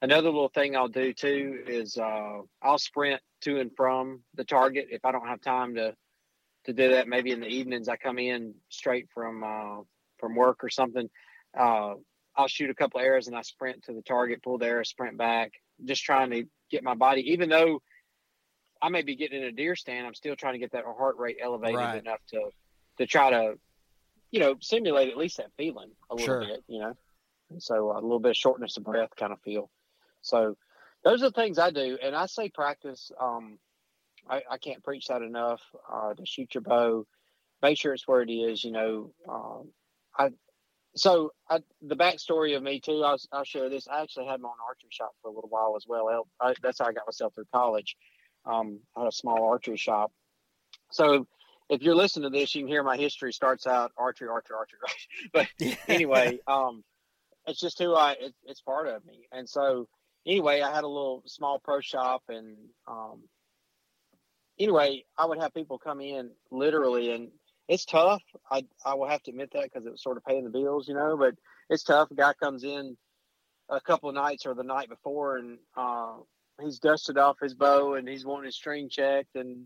another little thing I'll do too is uh, I'll sprint to and from the target if I don't have time to to do that. Maybe in the evenings I come in straight from uh, from work or something. I'll shoot a couple arrows and I sprint to the target, pull the arrow, sprint back, just trying to get my body, even though I may be getting in a deer stand, I'm still trying to get that heart rate elevated right. enough to to try to, you know, simulate at least that feeling a little sure. bit, you know. And so a little bit of shortness of breath kind of feel. So those are the things I do, and I say practice. Um, I, I can't preach that enough. Uh, to shoot your bow, make sure it's where it is. You know, um, I so I, the backstory of me too, I'll, I'll, share this. I actually had my own archery shop for a little while as well. I, that's how I got myself through college. Um, I had a small archery shop. So if you're listening to this, you can hear my history starts out archery, archery, archery. (laughs) but (laughs) anyway, um, it's just who I. It, it's part of me. And so anyway, I had a little small pro shop, and um, anyway, I would have people come in literally and it's tough. I I will have to admit that because it was sort of paying the bills, you know. But it's tough. A guy comes in a couple of nights or the night before, and uh, he's dusted off his bow and he's wanting his string checked, and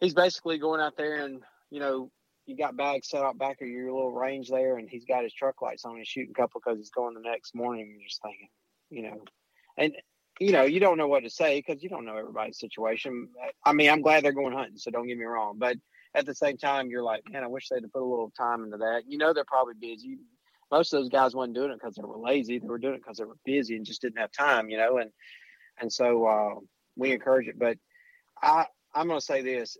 he's basically going out there and you know you got bags set out back of your little range there, and he's got his truck lights on. He's shooting a couple because he's going the next morning. You're just thinking, you know, and you know you don't know what to say because you don't know everybody's situation. I mean, I'm glad they're going hunting, so don't get me wrong, but at the same time, you're like, man, I wish they'd put a little time into that. You know, they're probably busy. Most of those guys wasn't doing it because they were lazy. They were doing it because they were busy and just didn't have time, you know. And and so uh, we encourage it. But I I'm going to say this: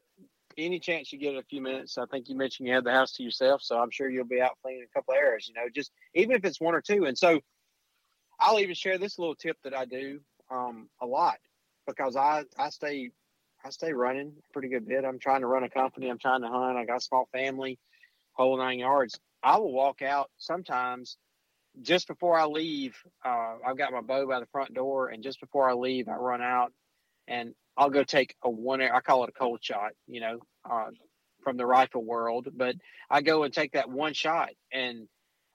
any chance you get a few minutes, I think you mentioned you had the house to yourself, so I'm sure you'll be out cleaning a couple of areas. You know, just even if it's one or two. And so I'll even share this little tip that I do um, a lot because I I stay I stay running pretty good bit. I'm trying to run a company. I'm trying to hunt. I got a small family, whole nine yards. I will walk out sometimes just before I leave. Uh, I've got my bow by the front door, and just before I leave, I run out and I'll go take a one. I call it a cold shot, you know, uh, from the rifle world. But I go and take that one shot, and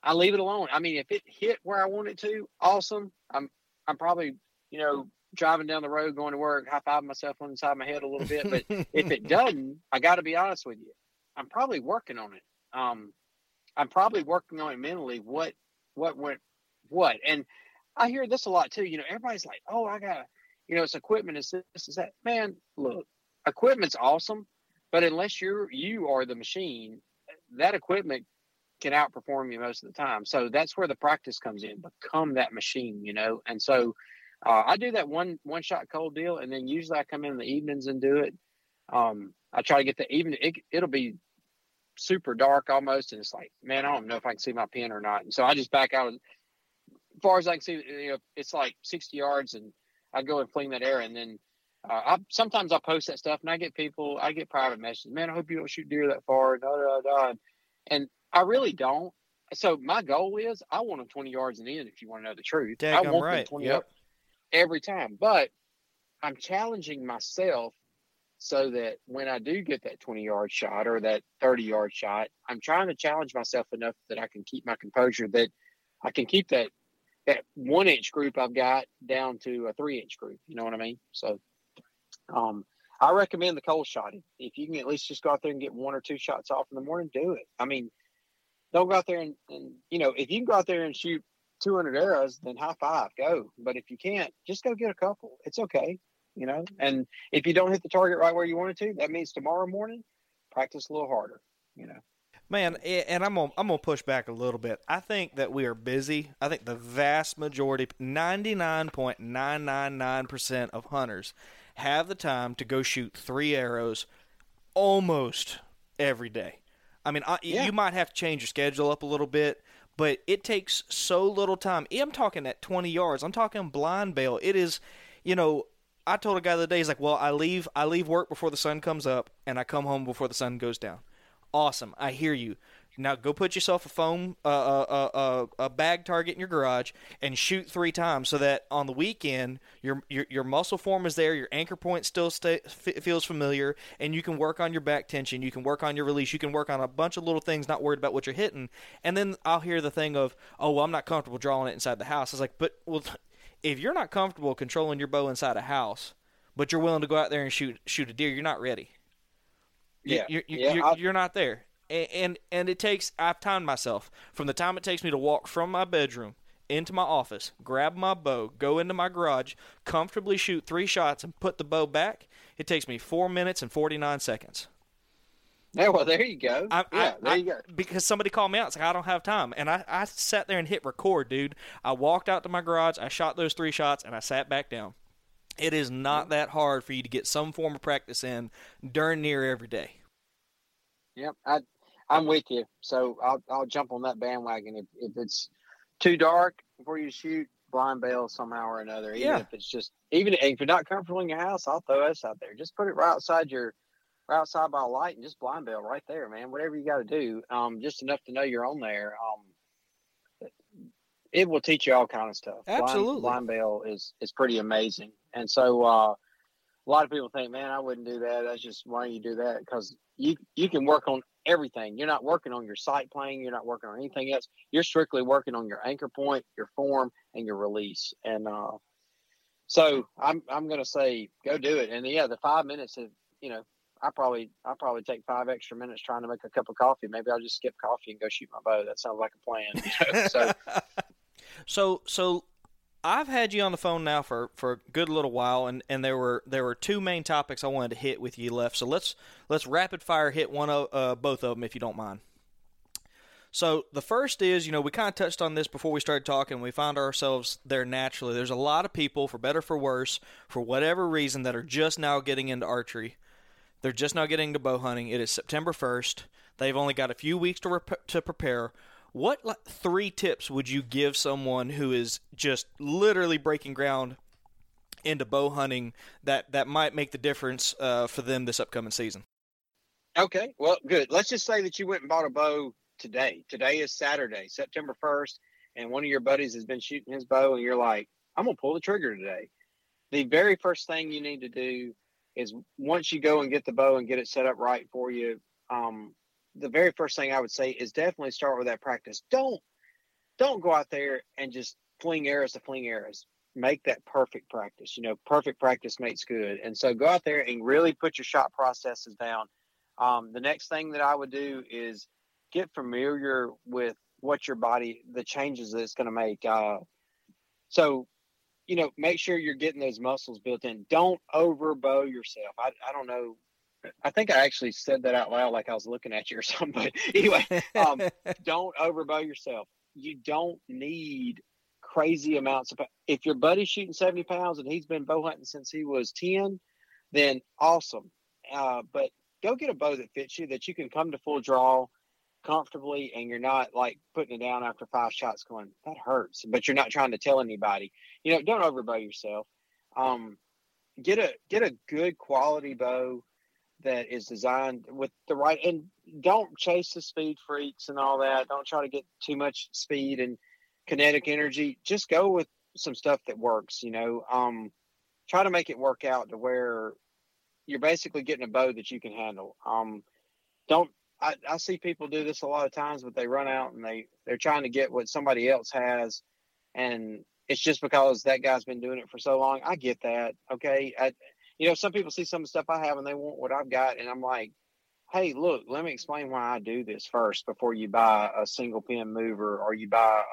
I leave it alone. I mean, if it hit where I want it to, awesome. I'm I'm probably you know driving down the road going to work, high five myself on the side of my head a little bit. But (laughs) if it doesn't, I got to be honest with you. I'm probably working on it. Um, I'm probably working on it mentally. What, what went, what? And I hear this a lot too. You know, everybody's like, oh, I got, you know, it's equipment, it's this, is that. Man, look, equipment's awesome, but unless you're, you are the machine, that equipment can outperform you most of the time. So that's where the practice comes in. Become that machine, you know. And so uh, I do that one one shot cold deal, and then usually I come in the evenings and do it. Um, I try to get the evening. It, it'll be super dark almost, and it's like, man, I don't know if I can see my pin or not. And so I just back out as far as I can see. You know, it's like sixty yards, and I go and fling that arrow, and then uh, I sometimes I post that stuff, and I get people, I get private messages. Man, I hope you don't shoot deer that far. Da da da. And I really don't. So my goal is I want them twenty yards and in. If you want to know the truth, Dag, I want right. them twenty yep. Every time. But I'm challenging myself so that when I do get that 20 yard shot or that 30 yard shot, I'm trying to challenge myself enough that I can keep my composure, that I can keep that that one inch group I've got down to a three inch group. You know what I mean? So um, I recommend the cold shotting. If you can at least just go out there and get one or two shots off in the morning, do it. I mean, don't go out there and, and you know, if you can go out there and shoot 200 arrows, then high five, go. But if you can't, just go get a couple. It's okay, you know. And if you don't hit the target right where you wanted to, that means tomorrow morning, practice a little harder, you know. Man, and I'm gonna I'm gonna push back a little bit. I think that we are busy. I think the vast majority, ninety nine point nine nine nine percent of hunters, have the time to go shoot three arrows almost every day. I mean, I, yeah. you might have to change your schedule up a little bit, but it takes so little time. I'm talking at 20 yards. I'm talking blind bale. It is, you know, I told a guy the other day, he's like, "Well, I leave I leave work before the sun comes up, and I come home before the sun goes down." Awesome, I hear you. Now go put yourself a foam, uh, uh, uh, a bag target in your garage and shoot three times, so that on the weekend your your, your muscle form is there, your anchor point still stay, f- feels familiar, and you can work on your back tension, you can work on your release, you can work on a bunch of little things, not worried about what you're hitting. And then I'll hear the thing of, "Oh, well, I'm not comfortable drawing it inside the house." I was like, "But well, (laughs) if you're not comfortable controlling your bow inside a house, but you're willing to go out there and shoot shoot a deer, you're not ready." Yeah, you're, you're, yeah, you're, you're not there and and it takes I've timed myself from the time it takes me to walk from my bedroom into my office, grab my bow, go into my garage, comfortably shoot three shots, and put the bow back. It takes me four minutes and forty nine seconds. Yeah, well, there you go. I, yeah, I, there you go. Because somebody called me out, it's like I don't have time, and I, I sat there and hit record, dude. I walked out to my garage, I shot those three shots, and I sat back down. It is not that hard for you to get some form of practice in darn near every day. Yep, I I'm with you. So I'll I'll jump on that bandwagon if, if it's too dark before you shoot blind bale somehow or another. Even yeah. if it's just even if you're not comfortable in your house, I'll throw us out there. Just put it right outside your right outside by a light and just blind bale right there, man. Whatever you got to do, um, just enough to know you're on there. Um, it will teach you all kind of stuff. Absolutely, blind, blind bale is is pretty amazing, and so. uh a lot of people think, man, I wouldn't do that. That's just why do you do that because you you can work on everything. You're not working on your sight playing. You're not working on anything else. You're strictly working on your anchor point, your form, and your release. And uh, so I'm I'm gonna say go do it. And yeah, the five minutes of you know I probably I probably take five extra minutes trying to make a cup of coffee. Maybe I'll just skip coffee and go shoot my bow. That sounds like a plan. (laughs) (laughs) so so so I've had you on the phone now for, for a good little while, and, and there were there were two main topics I wanted to hit with you left. So let's let's rapid fire hit one of uh, both of them if you don't mind. So the first is, you know, we kind of touched on this before we started talking. We found ourselves there naturally. There's a lot of people, for better for worse, for whatever reason, that are just now getting into archery. They're just now getting into bow hunting. It is September 1st. They've only got a few weeks to rep- to prepare. What like, three tips would you give someone who is just literally breaking ground into bow hunting that that might make the difference uh, for them this upcoming season? Okay, well, good. Let's just say that you went and bought a bow today. Today is Saturday, September first, and one of your buddies has been shooting his bow, and you're like, "I'm gonna pull the trigger today." The very first thing you need to do is once you go and get the bow and get it set up right for you, um, the very first thing I would say is definitely start with that practice. Don't don't go out there and just fling arrows to fling arrows. Make that perfect practice. You know, perfect practice makes good. And so go out there and really put your shot processes down. Um, the next thing that I would do is get familiar with what your body, the changes that it's going to make. Uh, so, you know, make sure you're getting those muscles built in. Don't overbow yourself. I, I don't know I think I actually said that out loud, like I was looking at you or (laughs) something. But anyway, um, (laughs) don't overbow yourself. You don't need crazy amounts of. If your buddy's shooting seventy pounds and he's been bow hunting since he was ten, then awesome. Uh, but go get a bow that fits you, that you can come to full draw comfortably, and you're not like putting it down after five shots, going that hurts. But you're not trying to tell anybody. You know, don't overbow yourself. Um, get a get a good quality bow that is designed with the right and don't chase the speed freaks and all that. Don't try to get too much speed and kinetic energy. Just go with some stuff that works, you know. Um try to make it work out to where you're basically getting a bow that you can handle. Um don't I, I see people do this a lot of times, but they run out and they they're trying to get what somebody else has, and it's just because that guy's been doing it for so long. I get that. Okay, I, you know, some people see some stuff I have and they want what I've got, and I'm like, hey, look, let me explain why I do this first before you buy a single pin mover or you buy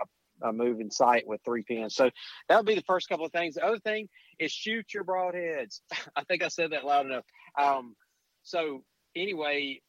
a, a moving sight with three pins. So that would be the first couple of things. The other thing is shoot your broadheads. (laughs) I think I said that loud enough. Um, so anyway,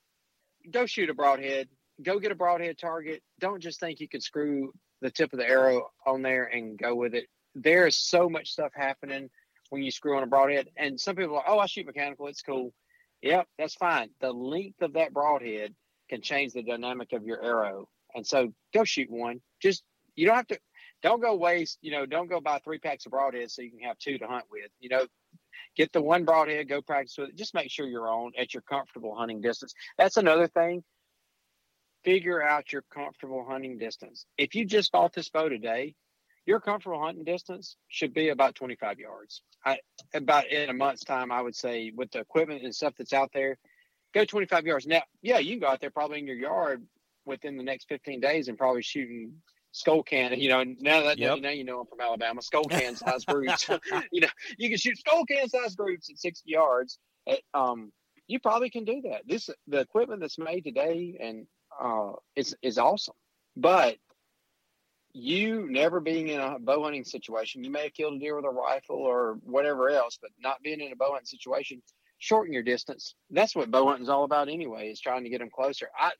go shoot a broadhead. Go get a broadhead target. Don't just think you can screw the tip of the arrow on there and go with it. There is so much stuff happening when you screw on a broadhead. And some people are, oh, I shoot mechanical. It's cool. Yep, that's fine. The length of that broadhead can change the dynamic of your arrow. And so go shoot one. Just, you don't have to, don't go waste, you know, don't go buy three packs of broadheads so you can have two to hunt with. You know, get the one broadhead, go practice with it. Just make sure you're on at your comfortable hunting distance. That's another thing figure out your comfortable hunting distance. If you just bought this bow today, your comfortable hunting distance should be about 25 yards. I, about in a month's time, I would say with the equipment and stuff that's out there, go 25 yards. Now, yeah, you can go out there probably in your yard within the next 15 days and probably shooting Skoal can. You know, now that yep. now you know I'm from Alabama, Skoal (laughs) can size groups. (laughs) you know, you can shoot Skoal can size groups at 60 yards. Um, you probably can do that. This the equipment that's made today and uh, is is awesome. But you never being in a bow hunting situation, you may have killed a deer with a rifle or whatever else, but not being in a bow hunting situation, shorten your distance. That's what bow hunting is all about anyway, is trying to get them closer. I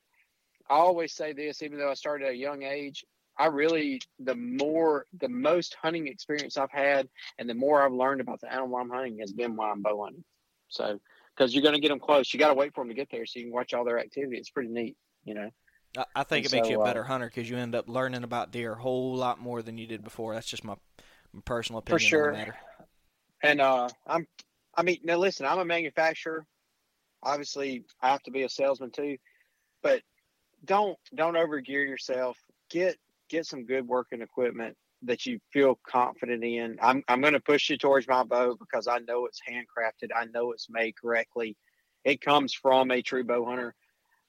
I always say this, even though I started at a young age, I really the more the most hunting experience I've had and the more I've learned about the animal I'm hunting has been while I'm bow hunting. So because you're going to get them close, you got to wait for them to get there so you can watch all their activity. It's pretty neat you know. I think and it makes so, you a better uh, hunter because you end up learning about deer a whole lot more than you did before. That's just my, my personal opinion. For sure. And uh, I'm, I mean, now listen, I'm a manufacturer. Obviously, I have to be a salesman too, but don't don't overgear yourself. Get get some good working equipment that you feel confident in. I'm I'm going to push you towards my bow because I know it's handcrafted. I know it's made correctly. It comes from a true bow hunter.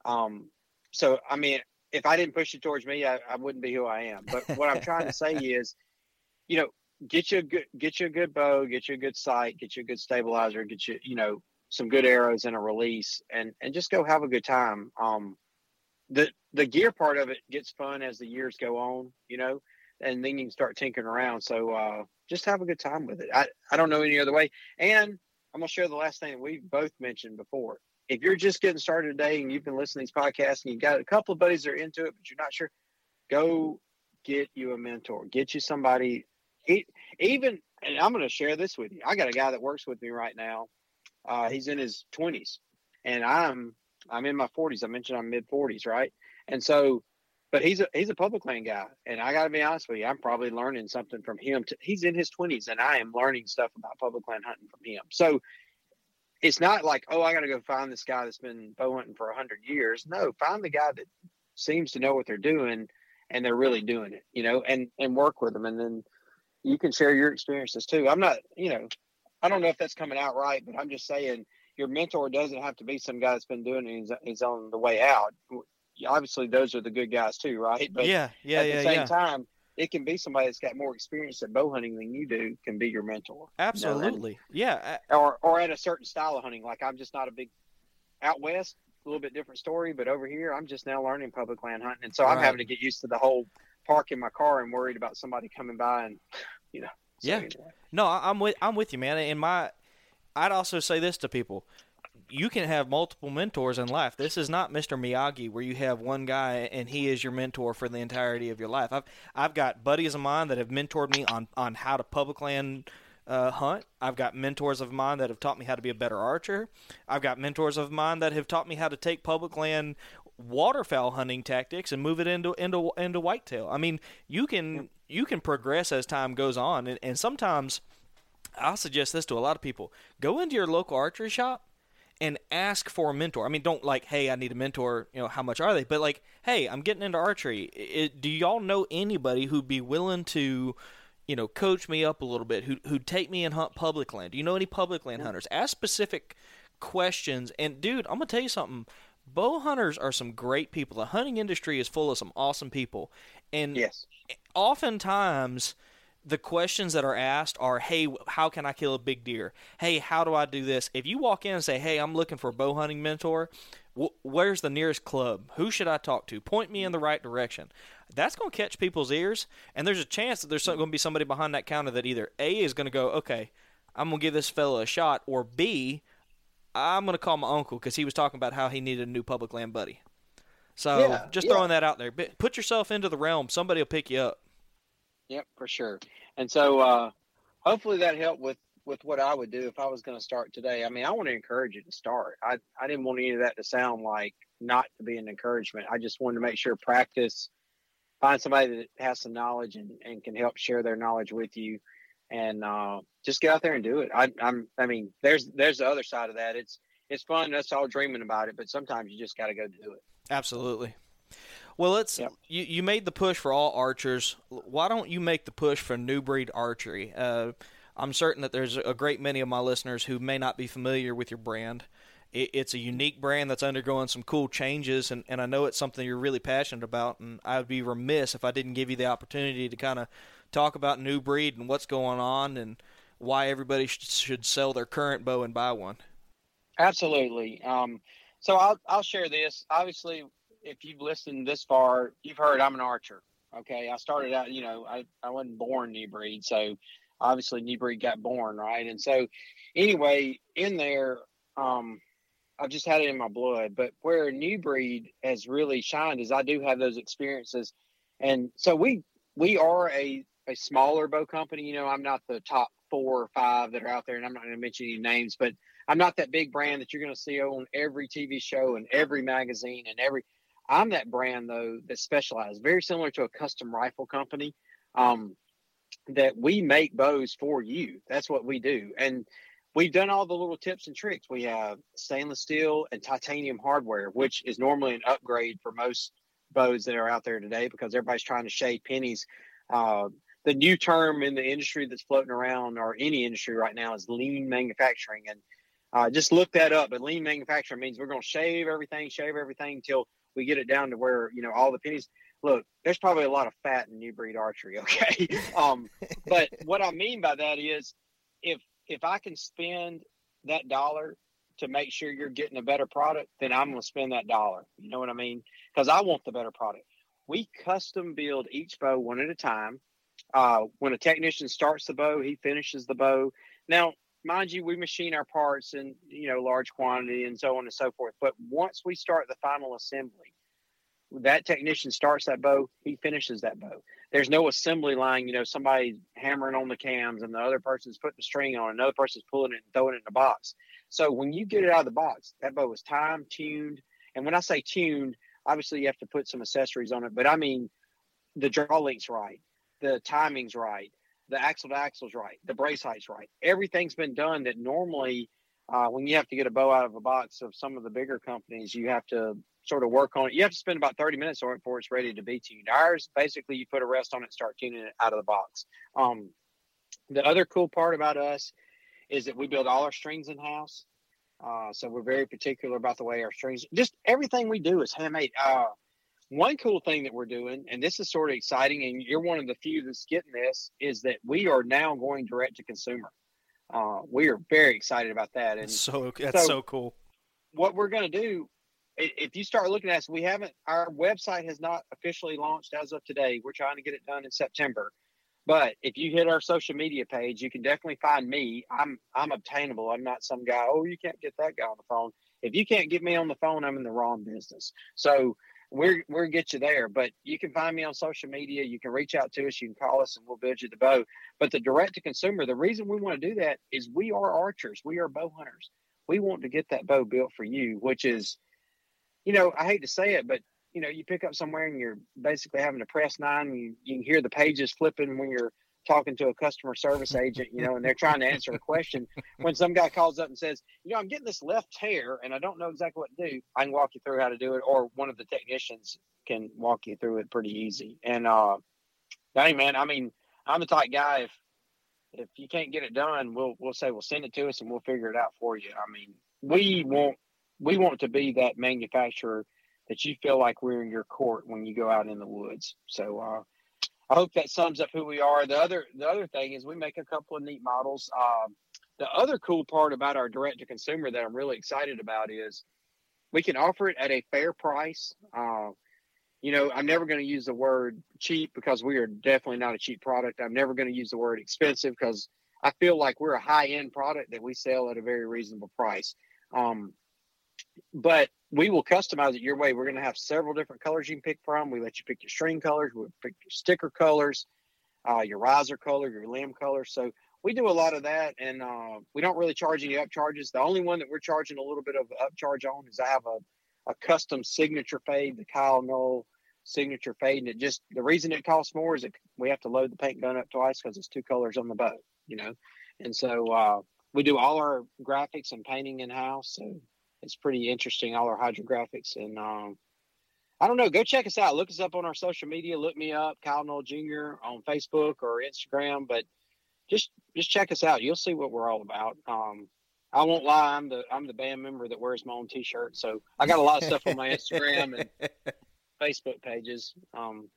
Um, so I mean, if I didn't push it towards me, I, I wouldn't be who I am. But what I'm trying to say is, (laughs) you know, get you a good get you a good bow, get you a good sight, get you a good stabilizer, get you you know some good arrows and a release, and and just go have a good time. Um, the the gear part of it gets fun as the years go on, you know, and then you can start tinkering around. So uh, just have a good time with it. I I don't know any other way. And I'm gonna share the last thing that we both mentioned before if you're just getting started today and you've been listening to these podcasts and you've got a couple of buddies that are into it, but you're not sure, go get you a mentor. Get you somebody. Even, and I'm going to share this with you. I got a guy that works with me right now. Uh, he's in his 20s, and I'm I'm in my 40s. I mentioned I'm mid 40s, right? And so, but he's a he's a public land guy, and I got to be honest with you, I'm probably learning something from him. To, he's in his 20s, and I am learning stuff about public land hunting from him. So it's not like, oh, I got to go find this guy that's been bow hunting for a hundred years. No, find the guy that seems to know what they're doing and they're really doing it, you know, and and work with them, and then you can share your experiences too. I'm not, you know, I don't know if that's coming out right, but I'm just saying your mentor doesn't have to be some guy that's been doing it. He's, he's on the way out. Obviously, those are the good guys too, right? But yeah, yeah, at yeah. the same yeah. time, it can be somebody that's got more experience at bow hunting than you do can be your mentor. Absolutely, you know? yeah. Or or at a certain style of hunting. Like I'm just not a big out west, a little bit different story, but over here I'm just now learning public land hunting, and so I'm having to get used to the whole parking my car and worried about somebody coming by and (laughs) you know. So yeah. Anyway. No, I'm with I'm with you, man. And my, I'd also say this to people: you can have multiple mentors in life. This is not Mr. Miyagi where you have one guy and he is your mentor for the entirety of your life. I've I've got buddies of mine that have mentored me on on how to public land uh, hunt. I've got mentors of mine that have taught me how to be a better archer. I've got mentors of mine that have taught me how to take public land waterfowl hunting tactics and move it into into into whitetail. I mean, you can you can progress as time goes on, and, and sometimes I'll suggest this to a lot of people: go into your local archery shop and ask for a mentor. I mean, don't like, hey, I need a mentor. You know, how much are they? But like, hey, I'm getting into archery. It, do y'all know anybody who'd be willing to, you know, coach me up a little bit? Who who'd take me and hunt public land? Do you know any public land hunters? Ask specific questions. And dude, I'm gonna tell you something. Bow hunters are some great people. The hunting industry is full of some awesome people, and yes, oftentimes the questions that are asked are, "Hey, how can I kill a big deer? Hey, how do I do this?" If you walk in and say, "Hey, I'm looking for a bow hunting mentor," where's the nearest club? Who should I talk to? Point me in the right direction. That's going to catch people's ears, and there's a chance that there's going to be somebody behind that counter that either A is going to go, okay, I'm going to give this fella a shot, or B, I'm going to call my uncle because he was talking about how he needed a new public land buddy. So yeah, just throwing yeah. that out there. Put yourself into the realm. Somebody will pick you up. Yep, for sure. And so uh, hopefully that helped with with what I would do if I was going to start today. I mean, I want to encourage you to start. I, I didn't want any of that to sound like not to be an encouragement. I just wanted to make sure practice, find somebody that has some knowledge and, and can help share their knowledge with you and uh, just get out there and do it. I, I'm, I mean, there's, there's the other side of that. It's, it's fun. That's all dreaming about it, but sometimes you just got to go do it. Absolutely. Well, let's. You, you made the push for all archers. Why don't you make the push for new breed archery? Uh, I'm certain that there's a great many of my listeners who may not be familiar with your brand. it's a unique brand that's undergoing some cool changes, and, and I know it's something you're really passionate about. And I would be remiss if I didn't give you the opportunity to kind of talk about New Breed and what's going on and why everybody should, should sell their current bow and buy one. Absolutely. Um, so I'll I'll share this. Obviously, if you've listened this far, you've heard I'm an archer. Okay, I started out. You know, I I wasn't born new breed, so obviously new breed got born, right? And so, anyway, in there, um, I've just had it in my blood. But where new breed has really shined is I do have those experiences, and so we we are a a smaller bow company. You know, I'm not the top four or five that are out there, and I'm not going to mention any names, but I'm not that big brand that you're going to see on every TV show and every magazine and every. I'm that brand though that specializes, very similar to a custom rifle company. Um, that we make bows for you. That's what we do. And we've done all the little tips and tricks. We have stainless steel and titanium hardware, which is normally an upgrade for most bows that are out there today because everybody's trying to shave pennies. Uh, the new term in the industry that's floating around or any industry right now is lean manufacturing. And uh, just look that up. But lean manufacturing means we're going to shave everything, shave everything until we get it down to where, you know, all the pennies look, there's probably a lot of fat in new breed archery, (laughs) okay? um, but what I mean by that is if if I can spend that dollar to make sure you're getting a better product, then I'm gonna spend that dollar. You know what I mean? Because I want the better product. We custom build each bow one at a time. Uh, when a technician starts the bow, he finishes the bow. Now, mind you, we machine our parts in you know large quantity and so on and so forth. But once we start the final assembly, that technician starts that bow, he finishes that bow. There's no assembly line, you know, somebody hammering on the cams and the other person's putting the string on, another person's pulling it and throwing it in the box. So when you get it out of the box, that bow is time tuned. And when I say tuned, obviously you have to put some accessories on it, but I mean the draw length's right, the timing's right, the axle to axle's right, the brace height's right. Everything's been done that normally uh, when you have to get a bow out of a box of some of the bigger companies, you have to sort of work on it. You have to spend about 30 minutes on it before it's ready to be tuned. Ours, basically, you put a rest on it, start tuning it out of the box. Um, the other cool part about us is that we build all our strings in house. Uh, so we're very particular about the way our strings, just everything we do is handmade. Uh, one cool thing that we're doing, and this is sort of exciting, and you're one of the few that's getting this, is that we are now going direct to consumer. Uh, we are very excited about that. And so that's so, so cool. What we're going to do if you start looking at us, we haven't, our website has not officially launched as of today. We're trying to get it done in September. But if you hit our social media page, you can definitely find me. I'm I'm obtainable. I'm not some guy. Oh, you can't get that guy on the phone. If you can't get me on the phone, I'm in the wrong business. So we're we're get you there. But you can find me on social media. You can reach out to us. You can call us, and we'll build you the bow. But the direct to consumer, the reason we want to do that is we are archers. We are bow hunters. We want to get that bow built for you, which is you know, I hate to say it, but you know, you pick up somewhere and you're basically having to press nine. And you you can hear the pages flipping when you're talking to a customer service agent, you know, and they're trying to answer a question. When some guy calls up and says, you know, I'm getting this left tear and I don't know exactly what to do, I can walk you through how to do it, or one of the technicians can walk you through it pretty easy. And uh, hey, man, I mean, I'm the type guy if if you can't get it done, we'll we'll say we'll send it to us and we'll figure it out for you. I mean, we want we want to be that manufacturer that you feel like we're in your court when you go out in the woods. So uh, I hope that sums up who we are. The other the other thing is we make a couple of neat models. Um, the other cool part about our direct to consumer that I'm really excited about is we can offer it at a fair price. Uh, you know, I'm never going to use the word cheap because we are definitely not a cheap product. I'm never going to use the word expensive because I feel like we're a high end product that we sell at a very reasonable price. Um, but we will customize it your way. We're going to have several different colors you can pick from. We let you pick your string colors, we pick your sticker colors, uh, your riser color, your limb color. So we do a lot of that, and uh, we don't really charge any upcharges. The only one that we're charging a little bit of upcharge on is I have a, a custom signature fade, the Kyle Noel signature fade, and it just the reason it costs more is that we have to load the paint gun up twice because it's two colors on the boat, you know, and so uh, we do all our graphics and painting in house. So it's pretty interesting, all our hydrographics. And um, I don't know, go check us out. Look us up on our social media. Look me up, Kyle Noel Jr. on Facebook or Instagram. But just just check us out. You'll see what we're all about. Um, I won't lie, I'm the I'm the band member that wears my own T-shirt. So I got a lot of stuff on my Instagram and (laughs) Facebook pages. Um,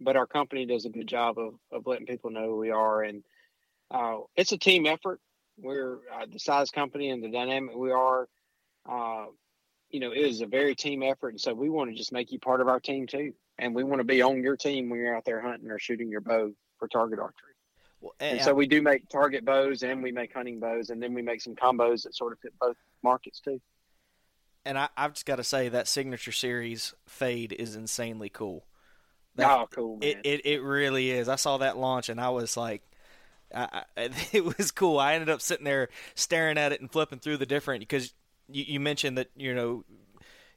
but our company does a good job of, of letting people know who we are, and uh, it's a team effort. We're uh, the size company and the dynamic we are uh, you know, it is a very team effort. And so we want to just make you part of our team too. And we want to be on your team when you're out there hunting or shooting your bow for target archery. Well, and, and so we do make target bows and we make hunting bows, and then we make some combos that sort of fit both markets too. And I, have just got to say that signature series fade is insanely cool. That, oh, cool! Man. It, it it really is. I saw that launch and I was like, I, I, (laughs) it was cool. I ended up sitting there staring at it and flipping through the different because you, you mentioned that you know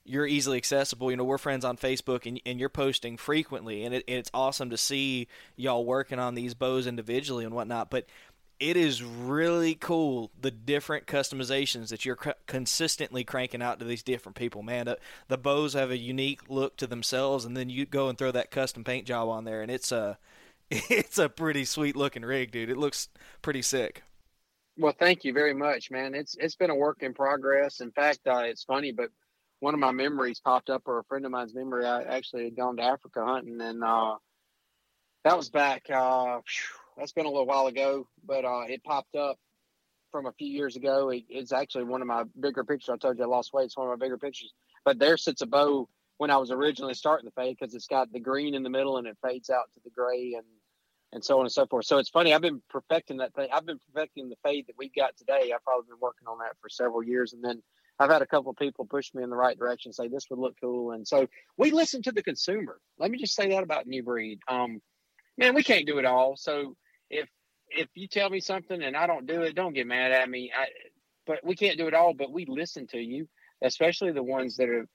you're easily accessible. You know, we're friends on Facebook, and, and you're posting frequently, and it, it's awesome to see y'all working on these bows individually and whatnot. But it is really cool the different customizations that you're consistently cranking out to these different people. Man, the, the, bows have a unique look to themselves, and then you go and throw that custom paint job on there, and it's a (laughs) it's a pretty sweet looking rig, dude. It looks pretty sick. Well, thank you very much, man. It's it's been a work in progress. In fact, uh, it's funny, but one of my memories popped up, or a friend of mine's memory. I actually had gone to Africa hunting, and uh, that was back. Uh, that's been a little while ago, but uh, it popped up from a few years ago. It, it's actually one of my bigger pictures. I told you I lost weight. It's one of my bigger pictures. But there sits a bow when I was originally starting the fade because it's got the green in the middle and it fades out to the gray and and so on and so forth. So it's funny. I've been perfecting that thing. I've been perfecting the fade that we've got today. I've probably been working on that for several years, and then I've had a couple of people push me in the right direction, say this would look cool, and so we listen to the consumer. Let me just say that about new breed. Um, man, we can't do it all. So if if you tell me something and I don't do it, don't get mad at me. I, but we can't do it all. But we listen to you, especially the ones that are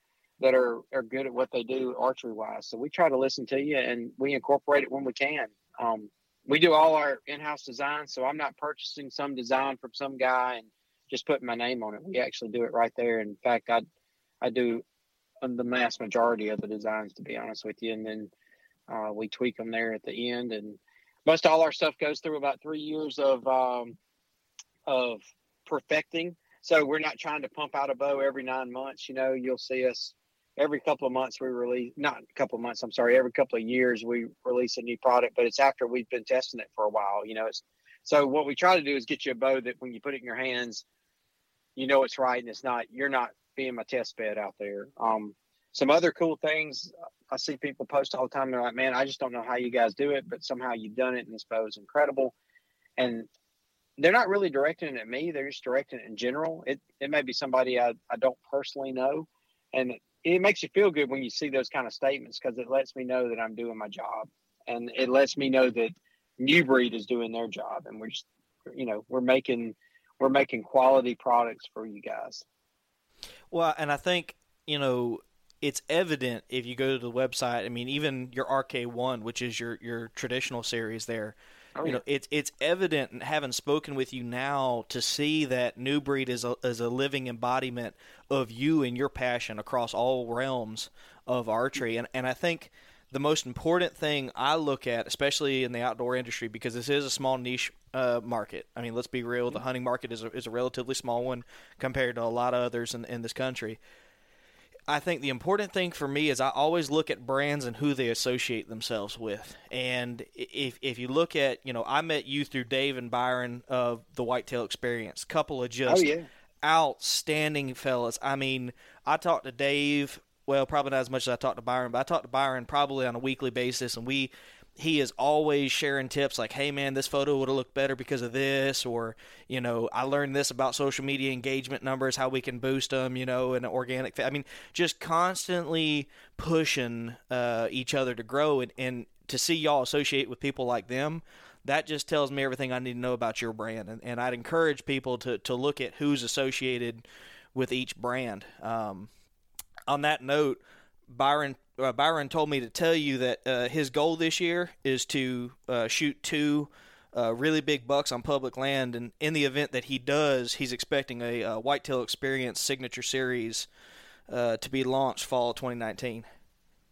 that are are good at what they do archery wise. So we try to listen to you and we incorporate it when we can. Um, we do all our in-house design, so I'm not purchasing some design from some guy and just putting my name on it. We actually do it right there. In fact, I I do the mass majority of the designs, to be honest with you, and then uh, we tweak them there at the end. And most all our stuff goes through about three years of um, of perfecting. So we're not trying to pump out a bow every nine months. You know, you'll see us every couple of months we release not a couple of months i'm sorry every couple of years we release a new product but it's after we've been testing it for a while you know it's so what we try to do is get you a bow that when you put it in your hands you know it's right and it's not you're not being my test bed out there. Um some other cool things i see people post all the time they're like man i just don't know how you guys do it but somehow you've done it and this bow is incredible. And they're not really directing it at me they're just directing it in general. It, it may be somebody I, I don't personally know and it makes you feel good when you see those kind of statements because it lets me know that I'm doing my job and it lets me know that New Breed is doing their job and we're just, you know, we're making we're making quality products for you guys. Well, and I think, you know, it's evident if you go to the website. I mean, even your RK1, which is your your traditional series there, Oh, you know, it's it's evident, and having spoken with you now, to see that New Breed is a is a living embodiment of you and your passion across all realms of archery, and and I think the most important thing I look at, especially in the outdoor industry, because this is a small niche uh, market. I mean, let's be real. The hunting market is a, is a relatively small one compared to a lot of others in, in this country. I think the important thing for me is I always look at brands and who they associate themselves with. And if if you look at, you know, I met you through Dave and Byron of the Whitetail Experience, couple of oh, just oh, yeah. outstanding fellas. I mean, I talked to Dave, well, probably not as much as I talked to Byron, but I talked to Byron probably on a weekly basis, and we he is always sharing tips like, hey man, this photo would have looked better because of this, or you know, I learned this about social media engagement numbers, how we can boost them, you know, and an organic. I mean, just constantly pushing uh, each other to grow, and, and to see y'all associate with people like them. That just tells me everything I need to know about your brand, and, and I'd encourage people to, to look at who's associated with each brand. Um, on that note, Byron uh, Byron told me to tell you that uh, his goal this year is to uh, shoot two uh, really big bucks on public land, and in the event that he does, he's expecting a, a Whitetail Experience Signature Series uh, to be launched fall 2019.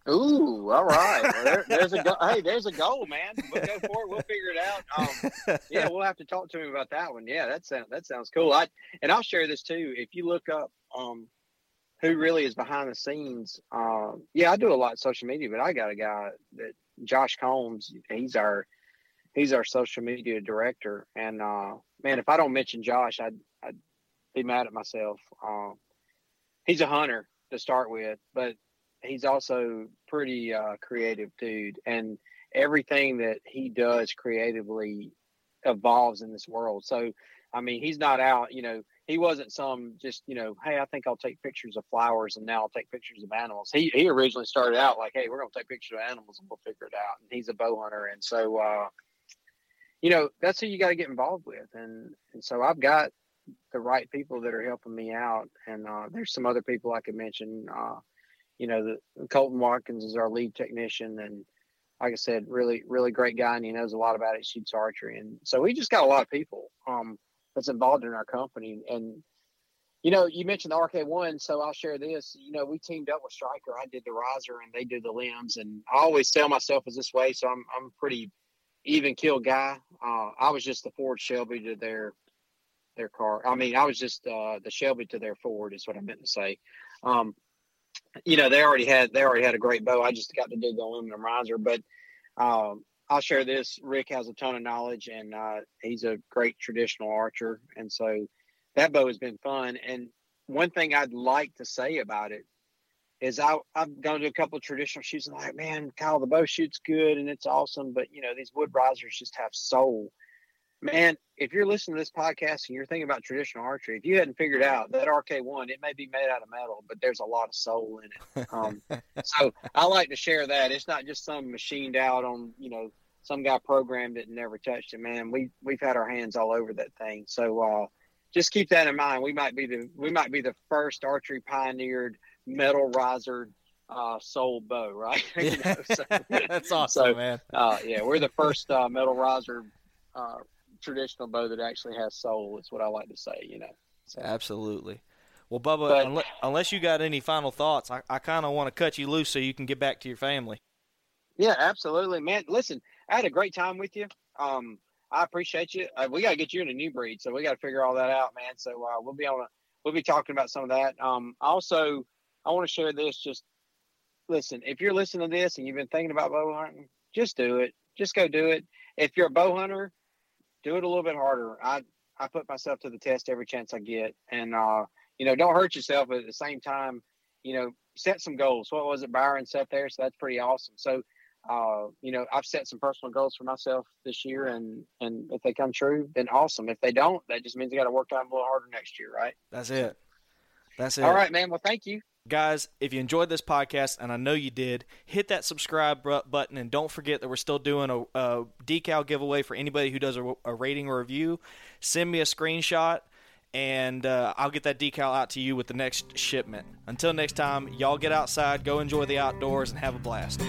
Ooh, all right. Well, there, there's a go- (laughs) hey, there's a goal, man. We'll go for it. We'll figure it out. Um, yeah, we'll have to talk to him about that one. Yeah, that sounds that sounds cool. I and I'll share this too. If you look up um, who really is behind the scenes. Uh, yeah, I do a lot of social media, but I got a guy that Josh Combs. He's our he's our social media director, and uh, man, if I don't mention Josh, I'd, I'd be mad at myself. Uh, he's a hunter to start with, but he's also pretty uh, creative dude, and everything that he does creatively evolves in this world. So, I mean, he's not out, you know he wasn't some just you know hey i think i'll take pictures of flowers and now i'll take pictures of animals. He he originally started out like hey we're going to take pictures of animals and we'll figure it out. And he's a bow hunter. And so uh you know that's who you got to get involved with. And and so i've got the right people that are helping me out. And uh there's some other people i could mention. Uh you know the colton watkins is our lead technician. And like i said really really great guy. And he knows a lot about it. Shoots archery. And so we just got a lot of people. Um that's involved in our company. And you know, you mentioned the RK1, so I'll share this. You know, we teamed up with Striker. I did the riser, and they do the limbs. And I always sell myself as this way, so I'm I'm pretty even kill guy. Uh, I was just the Ford Shelby to their their car. I mean, I was just uh, the Shelby to their Ford is what I meant to say. Um, you know, they already had they already had a great bow. I just got to do the aluminum riser, but um, I'll share this. Rick has a ton of knowledge, and uh, he's a great traditional archer, and so that bow has been fun. And one thing I'd like to say about it is I, I've gone to a couple of traditional shoots and like, man, Kyle, the bow shoots good and it's awesome, but you know these wood risers just have soul. Man, if you're listening to this podcast and you're thinking about traditional archery, if you hadn't figured out that RK1, it may be made out of metal, but there's a lot of soul in it. Um, (laughs) so I like to share that. It's not just some machined out on, you know, some guy programmed it and never touched it. Man, we we've had our hands all over that thing. So uh, just keep that in mind. We might be the we might be the first archery pioneered metal riser uh, soul bow, right? (laughs) you know, so, (laughs) That's awesome, so, man. Uh, yeah, we're the first uh, metal riser uh, traditional bow that actually has soul. Is what I like to say. You know. So. Absolutely. Well, Bubba, but, unless, unless, you got any final thoughts, I, I kind of want to cut you loose so you can get back to your family. Yeah, absolutely, man. Listen, I had a great time with you. Um, I appreciate you. Uh, we got to get you in a new breed, so we got to figure all that out, man. So uh, we'll be on. A, we'll be talking about some of that. Um, also, I want to share this. Just listen. If you're listening to this and you've been thinking about bow hunting, just do it. Just go do it. If you're a bow hunter, do it a little bit harder. I I put myself to the test every chance I get, and uh, you know, don't hurt yourself. But at the same time, you know, set some goals. What was it Byron set there? So that's pretty awesome. So uh, you know, I've set some personal goals for myself this year, and and if they come true, then awesome. If they don't, that just means I got to work on a little harder next year, right? That's it. That's it. All right, man. Well, thank you. Guys, if you enjoyed this podcast, and I know you did, hit that subscribe button and don't forget that we're still doing a, a decal giveaway for anybody who does a, a, rating or review. Send me a screenshot and uh, I'll get that decal out to you with the next shipment. Until next time, y'all get outside, go enjoy the outdoors, and have a blast.